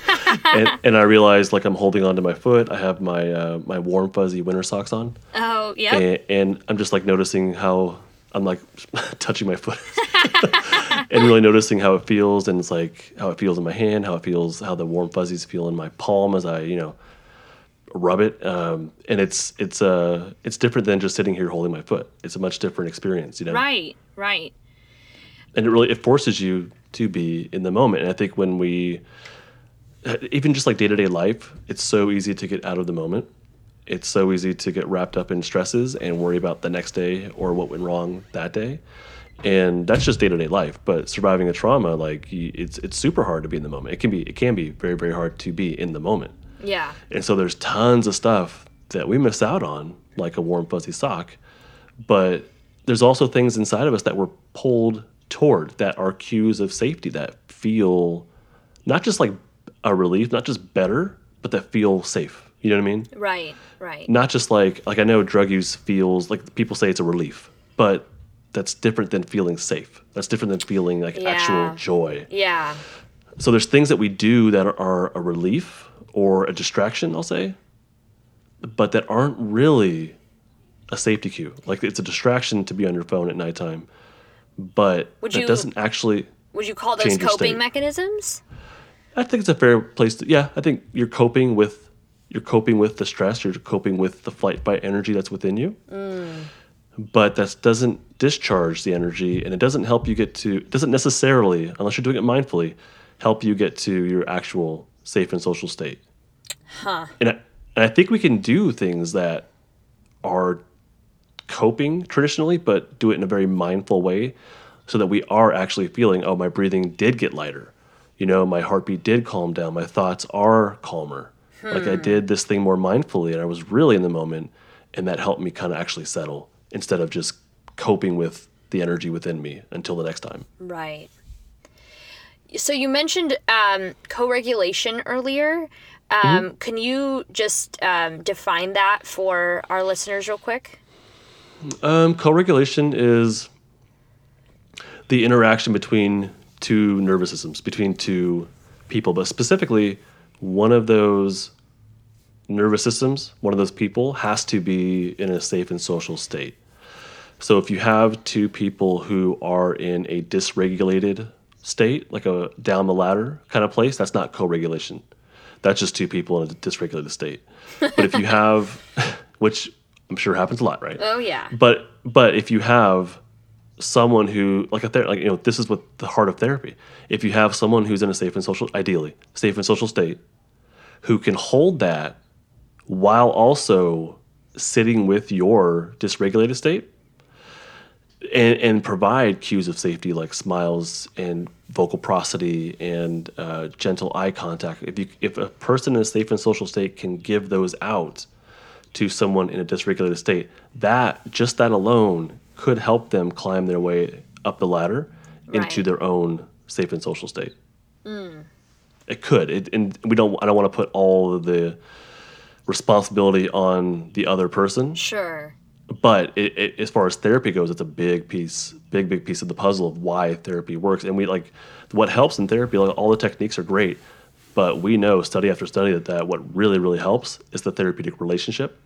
(laughs) and, and I realized like I'm holding onto my foot. I have my uh, my warm fuzzy winter socks on, Oh, yeah. and, and I'm just like noticing how I'm like (laughs) touching my foot, (laughs) and really noticing how it feels, and it's like how it feels in my hand, how it feels, how the warm fuzzies feel in my palm as I you know rub it. Um, and it's it's uh it's different than just sitting here holding my foot. It's a much different experience, you know Right, right. and it really it forces you to be in the moment and i think when we even just like day-to-day life it's so easy to get out of the moment it's so easy to get wrapped up in stresses and worry about the next day or what went wrong that day and that's just day-to-day life but surviving a trauma like it's it's super hard to be in the moment it can be it can be very very hard to be in the moment Yeah. and so there's tons of stuff that we miss out on, like a warm fuzzy sock. But there's also things inside of us that we're pulled toward that are cues of safety that feel not just like a relief, not just better, but that feel safe. You know what I mean? Right, right. Not just like like I know drug use feels like people say it's a relief, but that's different than feeling safe. That's different than feeling like Yeah. actual joy. Yeah. So there's things that we do that are, are a relief or a distraction, I'll say, but that aren't really a safety cue. Like it's a distraction to be on your phone at nighttime, but Would that you- doesn't actually. Would you call those coping mechanisms? I think it's a fair place to. Yeah, I think you're coping with you're coping with the stress. You're coping with the flight fight energy that's within you. But that doesn't discharge the energy, and it doesn't help you get to. It doesn't necessarily, unless you're doing it mindfully, help you get to your actual safe and social state. Huh. And I, and I think we can do things that are coping traditionally, but do it in a very mindful way so that we are actually feeling, oh, my breathing did get lighter. You know, my heartbeat did calm down. My thoughts are calmer. Like I did this thing more mindfully and I was really in the moment. and that helped me kind of actually settle instead of just coping with the energy within me until the next time. Right. So you mentioned um, co-regulation earlier. Um, mm-hmm. Can you just um, define that for our listeners real quick? Um, co-regulation is the interaction between two nervous systems, between two people, but specifically one of those nervous systems, one of those people has to be in a safe and social state. So if you have two people who are in a dysregulated state, like a down the ladder kind of place, that's not co-regulation. That's just two people in a dysregulated state. But if you (laughs) have, (laughs) which I'm sure happens a lot, right? Oh yeah. But but if you have someone who like a ther- like you know this is what the heart of therapy. If you have someone who's in a safe and social, ideally safe and social state, who can hold that while also sitting with your dysregulated state and, and provide cues of safety like smiles and vocal prosody and uh, gentle eye contact. If you if a person in a safe and social state can give those out to someone in a dysregulated state, that just that alone could help them climb their way up the ladder right. into their own safe and social state. Mm. It could, it, and we don't. I don't want to put all of the responsibility on the other person. Sure but it, it, as far as therapy goes, it's a big piece, big big piece of the puzzle of why therapy works. And we like what helps in therapy. Like all the techniques are great, but we know study after study that, that what really really helps is the therapeutic relationship.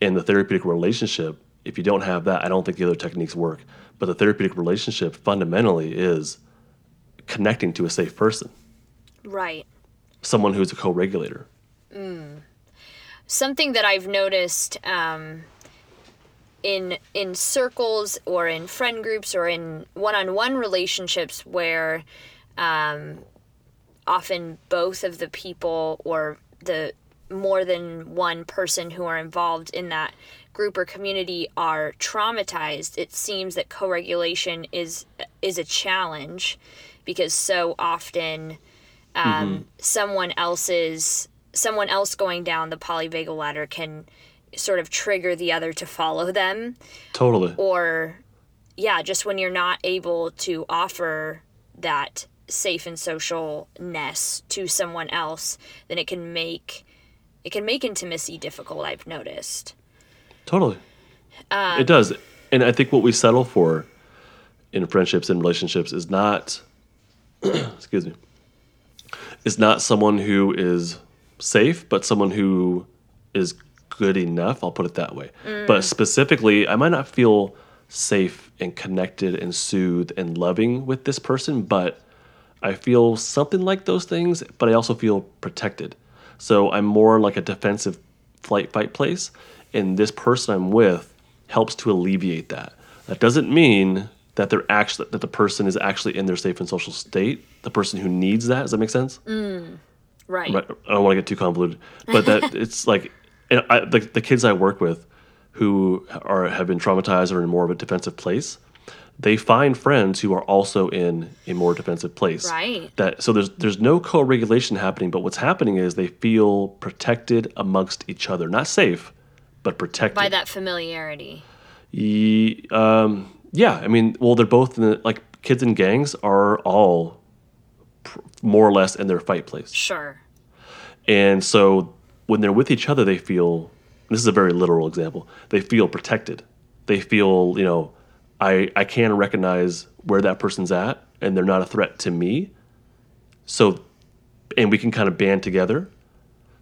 And the therapeutic relationship, if you don't have that, I don't think the other techniques work. But the therapeutic relationship fundamentally is connecting to a safe person, right? Someone who's a co-regulator. Mm. Something that I've noticed. Um in in circles or in friend groups or in one-on-one relationships where um, often both of the people or the more than one person who are involved in that group or community are traumatized it seems that co-regulation is is a challenge because so often um, mm-hmm. someone else's someone else going down the polyvagal ladder can sort of trigger the other to follow them. Totally. Or, yeah, just when you're not able to offer that safe and socialness to someone else, then it can make it can make intimacy difficult. I've noticed. Totally. Um, it does, and I think what we settle for in friendships and relationships is not, (clears throat) excuse me, is not someone who is safe, but someone who is good enough. I'll put it that way. Mm. But specifically, I might not feel safe and connected and soothed and loving with this person, but I feel something like those things, but I also feel protected. So I'm more like a defensive flight fight place, and this person I'm with helps to alleviate that. That doesn't mean that they're actually that the person is actually in their safe and social state. The person who needs that. Does that make sense? Mm. Right. I don't want to get too convoluted, but that (laughs) it's like and I, the, the kids I work with who are have been traumatized or in more of a defensive place, they find friends who are also in a more defensive place. Right. That so there's there's no co-regulation happening, but what's happening is they feel protected amongst each other, not safe, but protected by that familiarity. Ye, um, yeah, I mean, well, they're both in the, like kids in gangs are all pr- more or less in their fight place. Sure. And so when they're with each other, they feel this is a very literal example. They feel protected. They feel, you know, I I can recognize where that person's at, and they're not a threat to me. So, and we can kind of band together.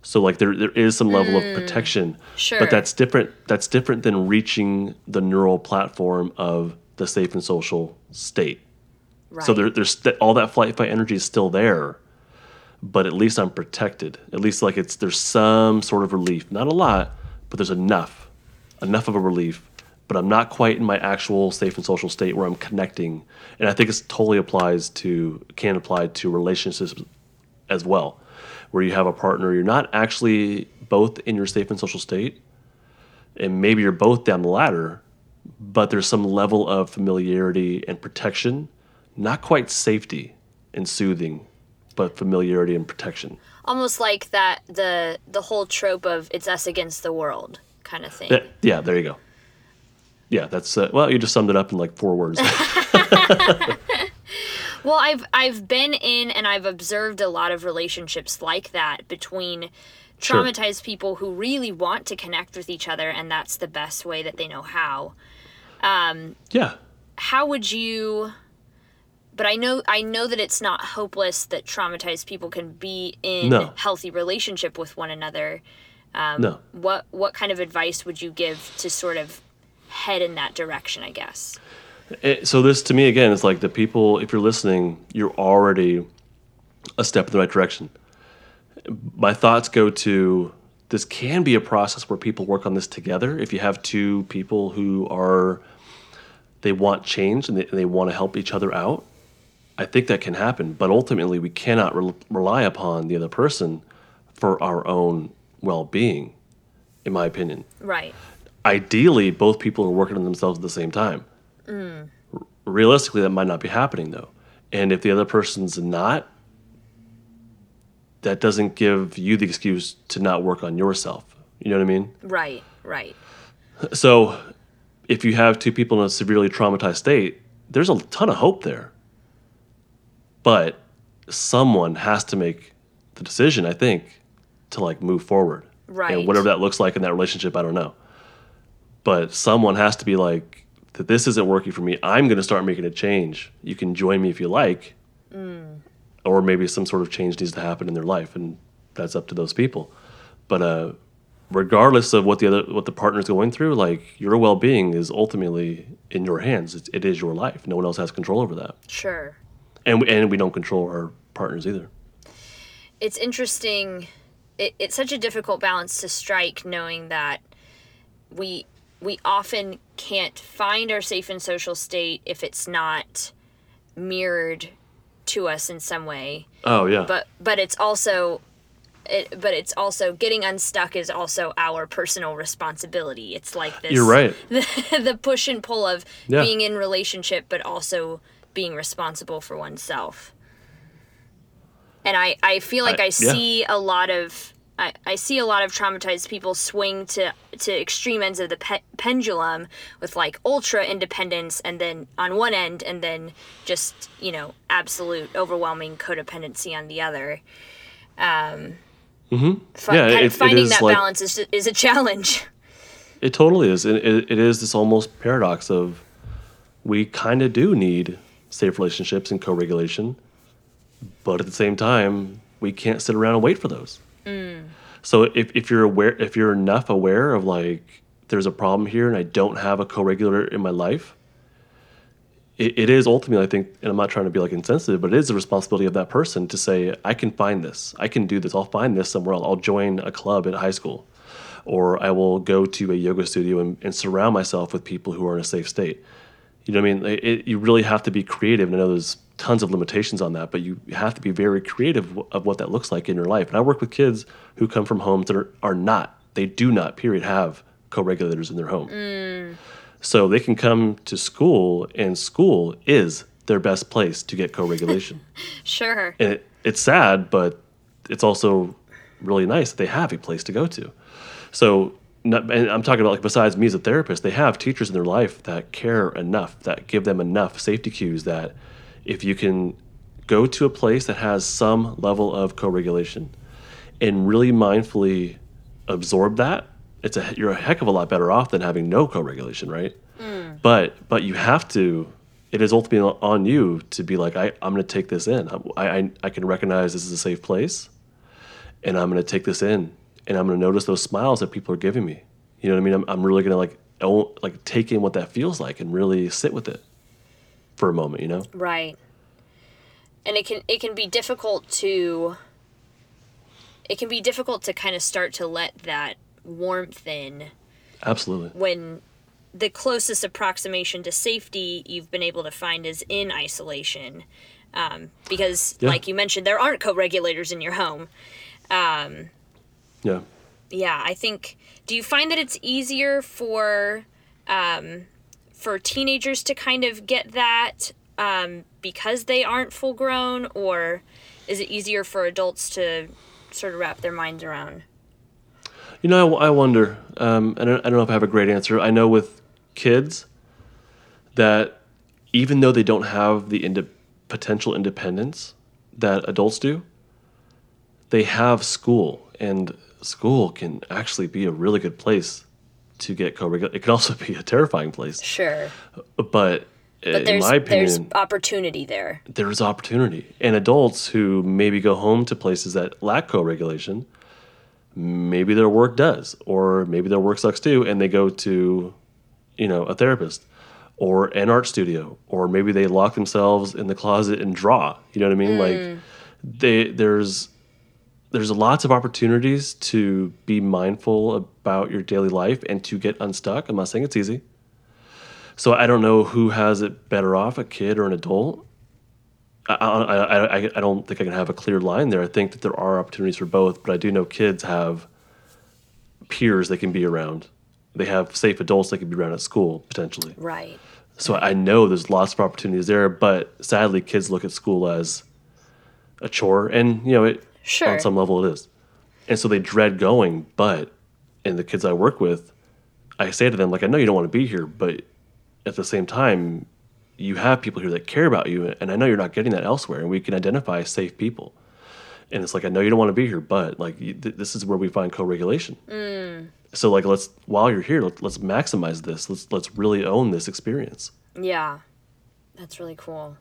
So like there there is some level mm, of protection, sure. but that's different. That's different than reaching the neural platform of the safe and social state. Right. So there, there's st- all that flight fight energy is still there, but at least I'm protected. At least like it's there's some sort of relief. Not a lot, but there's enough, enough of a relief. But I'm not quite in my actual safe and social state where I'm connecting. And I think it totally applies to can apply to relationships as well, where you have a partner you're not actually both in your safe and social state, and maybe you're both down the ladder, but there's some level of familiarity and protection, not quite safety and soothing but familiarity and protection. Almost like that the the whole trope of it's us against the world kind of thing. Yeah, yeah, there you go. Yeah, that's uh, well, you just summed it up in like four words. (laughs) (laughs) Well, I've I've been in and I've observed a lot of relationships like that between Sure. traumatized people who really want to connect with each other and that's the best way that they know how. Um, yeah, How would you but I know I know that it's not hopeless that traumatized people can be in No. healthy relationship with one another. Um, no. What what kind of advice would you give to sort of head in that direction, I guess? It, so this to me again is like the people. If you're listening, you're already a step in the right direction. My thoughts go to this can be a process where people work on this together. If you have two people who are they want change and they, and they want to help each other out, I think that can happen. But ultimately, we cannot rel rely upon the other person for our own well-being, in my opinion Right. ideally both people are working on themselves at the same time R- realistically that might not be happening though and if the other person's not that doesn't give you the excuse to not work on yourself you know what i mean Right. Right. so if you have two people in a severely traumatized state there's a ton of hope there but someone has to make the decision i think to like move forward Right. and whatever that looks like in that relationship i don't know but someone has to be like that this isn't working for me i'm going to start making a change. You can join me if you like. Or maybe some sort of change needs to happen in their life and that's up to those people. But uh regardless of what the other what the partner's going through like your well-being is ultimately in your hands. It's, it is your life. No one else has control over that. Sure. and we, and we don't control our partners either. It's interesting. It, it's such a difficult balance to strike knowing that we we often can't find our safe and social state if it's not mirrored to us in some way. Oh yeah. But but it's also it, but it's also getting unstuck is also our personal responsibility. It's like this you're right. the, (laughs) the push and pull of Yeah. being in relationship but also being responsible for oneself. And i i feel like I- i, yeah. see a lot of I, I see a lot of traumatized people swing to to extreme ends of the pe- pendulum with like ultra independence and then on one end and then just you know absolute overwhelming codependency on the other um mm-hmm. Yeah, kind it- finding that like- balance is, is a challenge (laughs) It totally is. It, it, it is this almost paradox of we kind of do need safe relationships and co-regulation, but at the same time, we can't sit around and wait for those. Mm. So if, if you're aware, if you're enough aware of like there's a problem here and I don't have a co-regulator in my life, it, it is ultimately I think, and I'm not trying to be like insensitive, but it is the responsibility of that person to say I can find this, I can do this, I'll find this somewhere else. I'll join a club at high school or I will go to a yoga studio and, and surround myself with people who are in a safe state. You know what I mean? It, it- you really have to be creative. And I know there's tons of limitations on that, but you have to be very creative of what that looks like in your life. And I work with kids who come from homes that are, are not, they do not, period, have co regulators in their home. Mm. So they can come to school, and school is their best place to get co regulation. (laughs) sure and it, it's sad, but it's also really nice that they have a place to go to. So, not, and I'm talking about like besides me as a therapist, they have teachers in their life that care enough, that give them enough safety cues that if you can go to a place that has some level of co-regulation and really mindfully absorb that, it's a you're a heck of a lot better off than having no co-regulation, right? Mm. But but you have to. It is ultimately on you to be like, I, I'm going to take this in. I, I I can recognize this is a safe place, and I'm going to take this in, and I'm going to notice those smiles that people are giving me. You know what I mean? I'm, I'm really going to like oh, like take in what that feels like and really sit with it for a moment. You know? Right. And it can it can be difficult to it can be difficult to kind of start to let that warmth in Absolutely. when the closest approximation to safety you've been able to find is in isolation. Um, because, Yeah. like you mentioned, there aren't co regulators in your home. Yeah. Yeah, I think. Do you find that it's easier for um, for teenagers to kind of get that um, because they aren't full grown, or is it easier for adults to sort of wrap their minds around? You know, I, I wonder. Um, I, don't, I don't know if I have a great answer. I know with kids that even though they don't have the inde- potential independence that adults do, they have school, and school can actually be a really good place to get co-regulate. It can also (laughs) be a terrifying place, Sure. but, But in my opinion, there's opportunity there. there's opportunity. And adults who maybe go home to places that lack co-regulation, maybe their work does, or maybe their work sucks too, and they go to, you know, a therapist or an art studio, or maybe they lock themselves in the closet and draw. You know what I mean? Like mm. they there's there's lots of opportunities to be mindful about your daily life and to get unstuck. I'm not saying it's easy. So I don't know who has it better off, a kid or an adult. I, I, I, I- don't think I can have a clear line there. I think that there are opportunities for both, but I do know kids have peers they can be around. They have safe adults they can be around at school potentially. Right. So I know there's lots of opportunities there, but sadly, kids look at school as a chore, and you know, it Sure. on some level it is, and so they dread going. But and the kids I work with, I say to them like, I know you don't want to be here, but at the same time, you have people here that care about you, and I know you're not getting that elsewhere, and we can identify safe people. And it's like I know you don't want to be here, but like th- this is where we find co-regulation. Mm. So like let's while you're here, let, let's maximize this. Let's let's really own this experience. Yeah. That's really cool.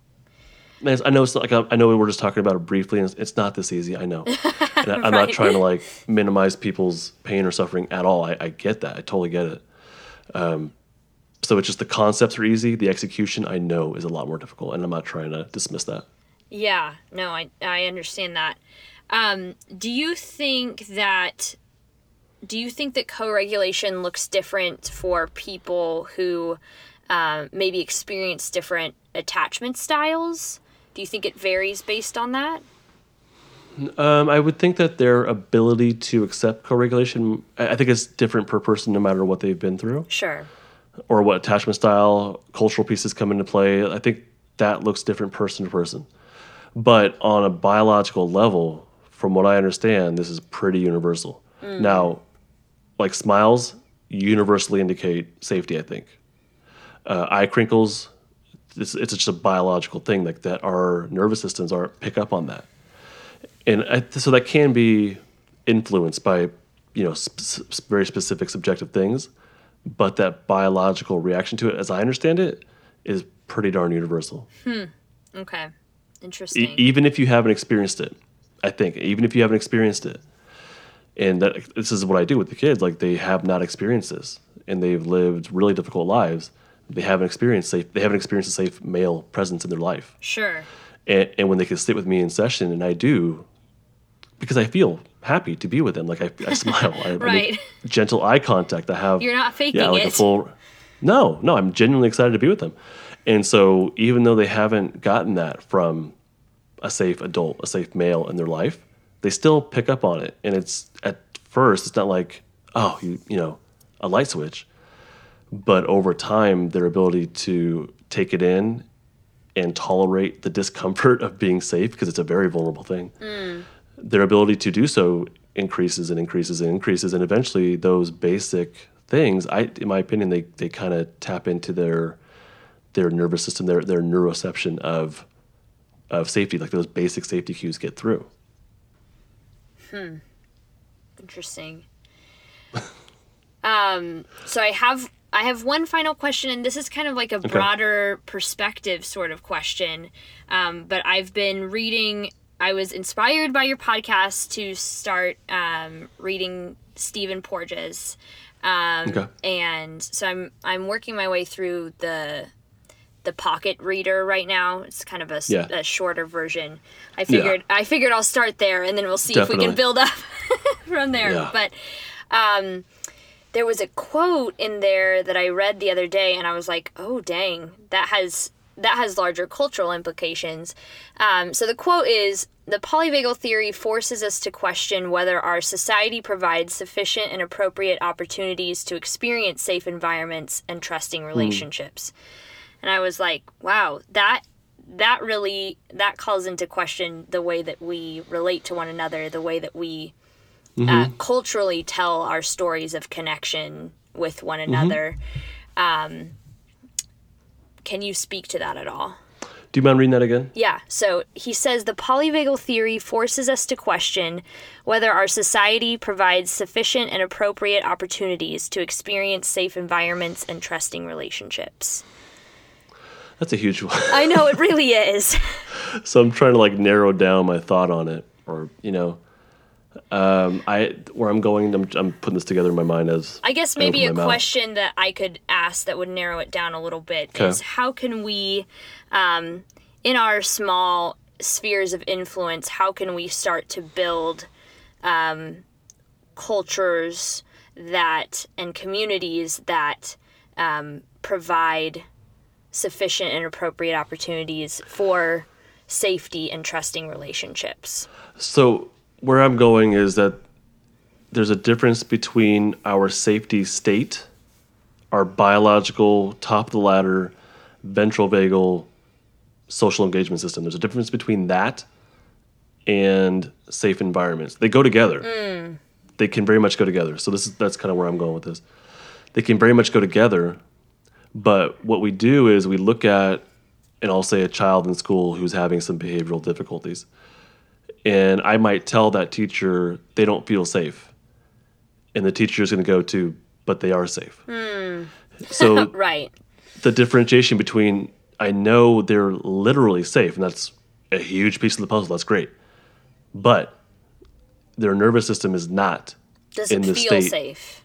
Man, I know it's like I know we were just talking about it briefly, and it's, it's not this easy. I know, (laughs) and I, I'm not trying to like minimize people's pain or suffering at all. I, I get that. I totally get it. Um, so it's just the concepts are easy. The execution I know is a lot more difficult, and I'm not trying to dismiss that. Yeah, no, I I understand that. Um, do you think that do you think that co-regulation looks different for people who um, maybe experience different attachment styles? Do you think it varies based on that? Um, I would think that their ability to accept co-regulation, I I think it's different per person, no matter what they've been through. Sure. or what attachment style, cultural pieces come into play. I think that looks different person to person. But on a biological level, from what I understand, this is pretty universal. Now, like smiles universally indicate safety, I think. Uh, eye crinkles, it's, it's just a biological thing like that. Our nervous systems are pick up on that, and I, so that can be influenced by you know sp- very specific subjective things but that biological reaction to it, as I understand it, is pretty darn universal. Hmm okay. E- Interesting. even if you haven't experienced it, I think, even if you haven't experienced it, and that this is what I do with the kids, like they have not experienced this, and they've lived really difficult lives. They haven't experienced safe. They haven't experienced a safe male presence in their life, sure. and, and when they can sit with me in session, and I do, because I feel happy to be with them. Like I, I (laughs) smile, I, I Right. make gentle eye contact. I have You're not faking yeah, like a full. No, no, I'm genuinely excited to be with them, and so even though they haven't gotten that from a safe adult, a safe male in their life, they still pick up on it, and it's at first it's not like oh you you know a light switch, but over time their ability to take it in and tolerate the discomfort (laughs) of being safe because it's a very vulnerable thing. Their ability to do so increases and increases and increases, and eventually those basic things, I, in my opinion, they, they kind of tap into their their nervous system, their their neuroception of of safety, like those basic safety cues get through. Hmm. Interesting. (laughs) um, so I have I have one final question, and this is kind of like a broader perspective sort of question. Um, but I've been reading. I was inspired by your podcast to start um, reading Stephen Porges, um, Okay. and so I'm I'm working my way through the the pocket reader right now. It's kind of a, Yeah. a shorter version. I figured I figured I'll start there, and then we'll see if we can build up (laughs) from there. Yeah. But um, there was a quote in there that I read the other day, and I was like, "Oh, dang, that has that has larger cultural implications." Um, so the quote is. The polyvagal theory forces us to question whether our society provides sufficient and appropriate opportunities to experience safe environments and trusting relationships. And I was like, wow, that that really that calls into question the way that we relate to one another, the way that we uh, culturally tell our stories of connection with one another. Um, can you speak to that at all? Do you mind reading that again? Yeah, so he says the polyvagal theory forces us to question whether our society provides sufficient and appropriate opportunities to experience safe environments and trusting relationships. That's a huge one. I know it really (laughs) is. so I'm trying to like narrow down my thought on it, or you know, um, I where I'm going. I'm, I'm putting this together in my mind as I guess maybe a mouth. question that I could ask that would narrow it down a little bit Okay. is how can we, um, in our small spheres of influence, how can we start to build um, cultures that and communities that um, provide sufficient and appropriate opportunities for safety and trusting relationships? So where I'm going is that there's a difference between our safety state, our biological top of the ladder ventral vagal social engagement system. There's a difference between that and safe environments. They go together. Mm. They can very much go together. So this is that's kind of where I'm going with this. They can very much go together, but what we do is we look at and I'll say a child in school who's having some behavioral difficulties and I might tell that teacher they don't feel safe, and the teacher is going to go to, but they are safe. Hmm. So (laughs) Right. the differentiation between I know they're literally safe, and that's a huge piece of the puzzle. That's great, but their nervous system is not. Does In it the feel state- safe?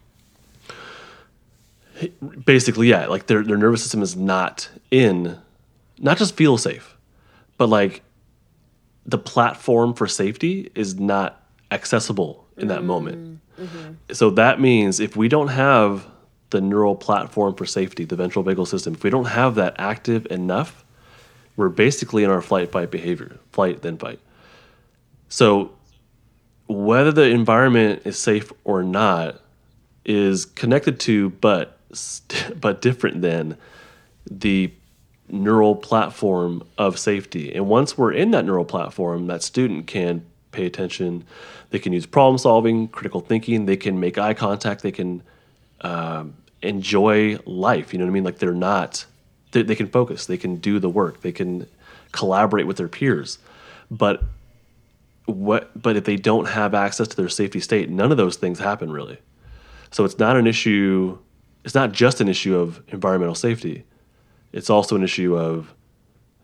Basically, yeah, like their their nervous system is not in, not just feel safe, but like the platform for safety is not accessible in that moment. Mm, mm-hmm. So that means if we don't have the neural platform for safety, the ventral vagal system, if we don't have that active enough, we're basically in our flight fight behavior, flight then fight. So whether the environment is safe or not is connected to but (laughs) but different than the neural platform of safety. And once we're in that neural platform, that student can pay attention. They can use problem solving, critical thinking. They can make eye contact. They can um, enjoy life. You know what I mean? Like they're not. They, they can focus. They can do the work. They can collaborate with their peers. But what? But if they don't have access to their safety state, none of those things happen really. So it's not an issue. It's not just an issue of environmental safety it's also an issue of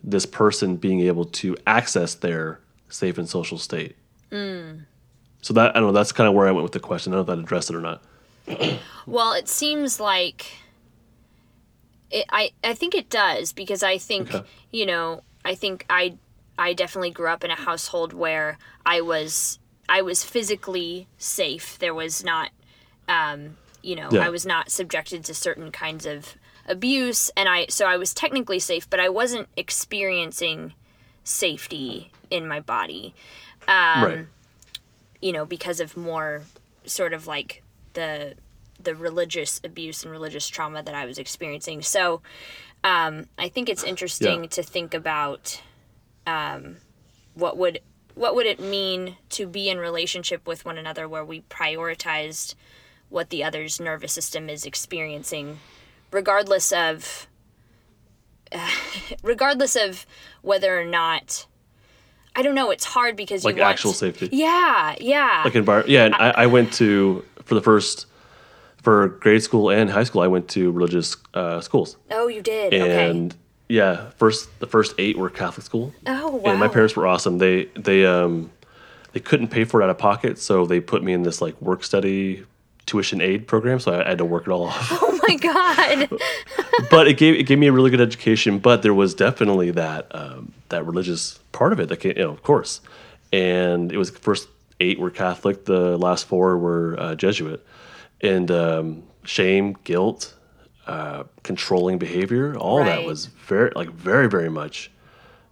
this person being able to access their safe and social state. So that I don't know. That's kind of where I went with the question. I don't know if that addressed it or not. (coughs) Well, it seems like it, I I think it does because I think Okay. you know I think I I definitely grew up in a household where I was I was physically safe. There was not um, you know Yeah. I was not subjected to certain kinds of abuse, and I so I was technically safe, but I wasn't experiencing safety in my body right. you know because of more sort of like the the religious abuse and religious trauma that I was experiencing. So um, I think it's interesting Yeah. to think about um, what would what would it mean to be in relationship with one another where we prioritized what the other's nervous system is experiencing, regardless of (sighs) regardless of whether or not. I don't know. It's hard because Like you want, actual safety. Yeah, yeah. Like environment. Yeah, and I, I went to for the first for grade school and high school. I went to religious uh, schools, Oh, you did. okay. and yeah, first the first eight were Catholic school. Oh, wow. And my parents were awesome. They they um they couldn't pay for it out of pocket, so they put me in this like work study tuition aid program. So I, had to work it all off. (laughs) Oh my god. (laughs) but it gave it gave me a really good education. But there was definitely that um, that religious part of it that came, you know, of course. And it was the first eight were Catholic, the last four were uh, Jesuit, and um, shame, guilt, uh, controlling behavior, all that was very like very very much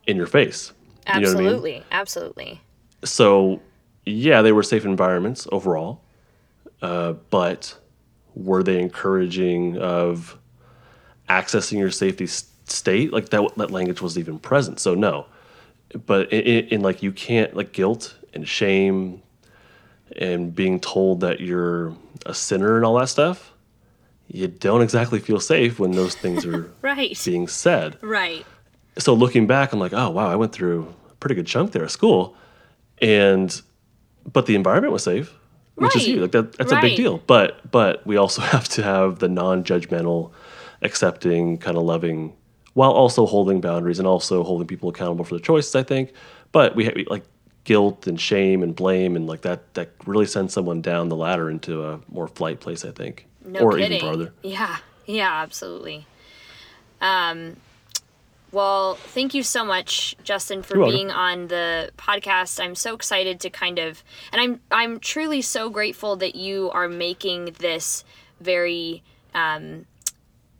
in your face. You know I mean? absolutely. Absolutely. so yeah, they were safe environments overall, uh, but were they encouraging of accessing your safety state? Like that, that language wasn't even present. So no, but in, in, in like you can't like guilt and shame and being told that you're a sinner and all that stuff, you don't exactly feel safe when those things are (laughs) Right. being said. Right. So looking back, I'm like, oh wow, I went through a pretty good chunk there at school, and but the environment was safe, which is Right. huge. Like that, that's a big deal. But but we also (laughs) have to have the non-judgmental, accepting, kind of loving, while also holding boundaries and also holding people accountable for their choices. I think, but we have like guilt and shame and blame and like that that really sends someone down the ladder into a more flight place. I think, No or kidding. even farther. Yeah. Yeah, absolutely. Um well, thank you so much, Justin, for You're welcome. being on the podcast. I'm so excited to kind of and I'm I'm truly so grateful that you are making this very um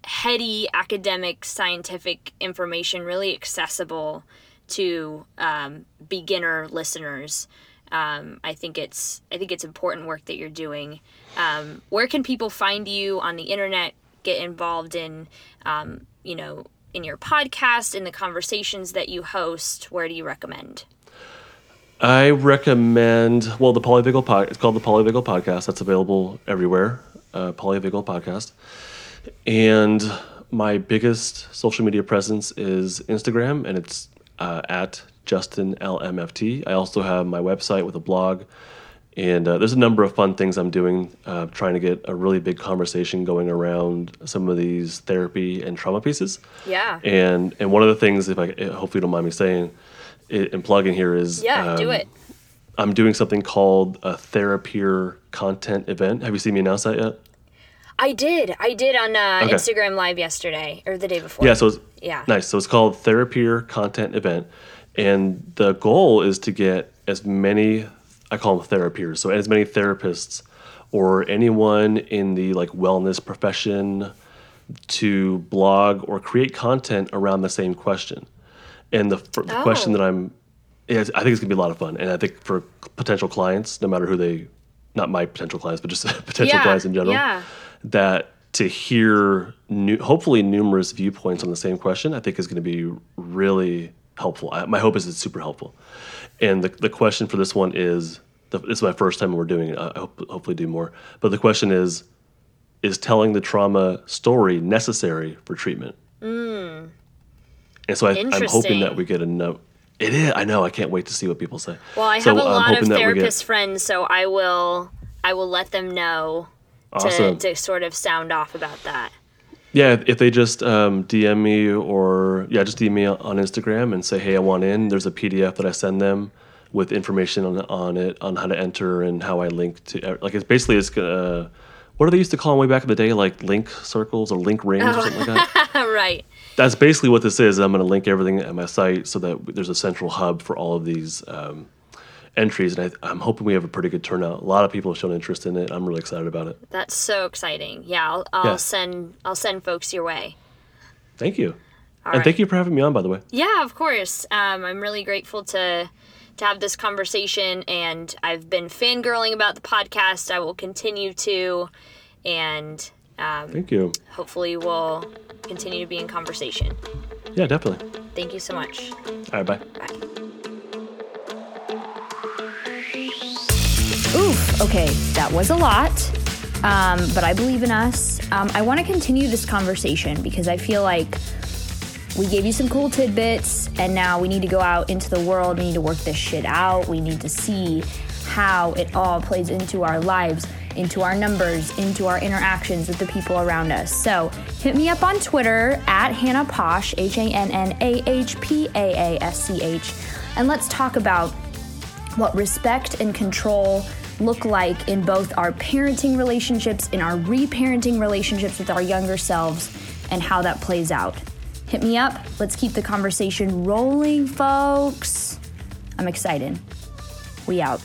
heady academic scientific information really accessible to um, beginner listeners um, I think it's I think it's important work that you're doing. Um, where can people find you on the internet? Get involved in, um, you know, in your podcast, in the conversations that you host. Where do you recommend? I recommend well the Polyvagal pod. It's called the Polyvagal Podcast. That's available everywhere. Uh, Polyvagal Podcast, and my biggest social media presence is Instagram, and it's uh, at Justin LMFT. I also have my website with a blog, and uh, there's a number of fun things I'm doing, uh, trying to get a really big conversation going around some of these therapy and trauma pieces. Yeah. And and one of the things, if I hopefully you don't mind me saying, i- and plugging here is Yeah, do um, it. I'm doing something called a Therapeer content event. Have you seen me announce that yet? I did. I did on uh, Okay. Instagram Live yesterday or the day before. Yeah, so it's Yeah. nice. So it's called Therapeer content event, and the goal is to get as many I call them therapiers, so as many therapists or anyone in the like wellness profession to blog or create content around the same question. And the, the question Oh. that I'm, is, I think it's gonna be a lot of fun, and I think for potential clients, no matter who they, not my potential clients, but just (laughs) potential Yeah, clients in general, yeah. that to hear new, hopefully numerous viewpoints on the same question, I think is going to be really helpful. I, my hope is it's super helpful. And the, the question for this one is, the, this is my first time we're doing it. I hope hopefully do more. But the question is, is telling the trauma story necessary for treatment? Hmm. And so I, I'm hoping. That we get a note. It is. I know. I can't wait to see what people say. Well, I So have a lot of we get- therapist friends, so I will I will let them know to, to sort of sound off about that. Yeah, if they just um, DM me or yeah, just DM me on Instagram and say, hey, I want in. There's a PDF that I send them with information on on it on how to enter and how I link to like it's basically it's gonna. What do they used to call them way back in the day, like link circles or link rings or something like that? (laughs) right. That's basically what this is. I'm going to link everything at my site so that there's a central hub for all of these um, entries, and I, I'm hoping we have a pretty good turnout. A lot of people have shown interest in it. I'm really excited about it. That's so exciting. Yeah, I'll, I'll Yeah. send I'll send folks your way. Thank you, and right. thank you for having me on. By the way. Yeah, of course. Um, I'm really grateful to to have this conversation, and I've been fangirling about the podcast. I will continue to, and um, Thank you. hopefully we'll continue to be in conversation. Yeah, definitely. Thank you so much. All right, bye. Bye. Oof, okay, that was a lot, um, but I believe in us. Um, I want to continue this conversation because I feel like we gave you some cool tidbits, and now we need to go out into the world. We need to work this shit out. We need to see how it all plays into our lives, into our numbers, into our interactions with the people around us. So hit me up on Twitter at Hannah Paasch, H A N N A H P A A S C H, and let's talk about what respect and control look like in both our parenting relationships, in our reparenting relationships with our younger selves, and how that plays out. Hit me up. Let's keep the conversation rolling, folks. I'm excited. We out.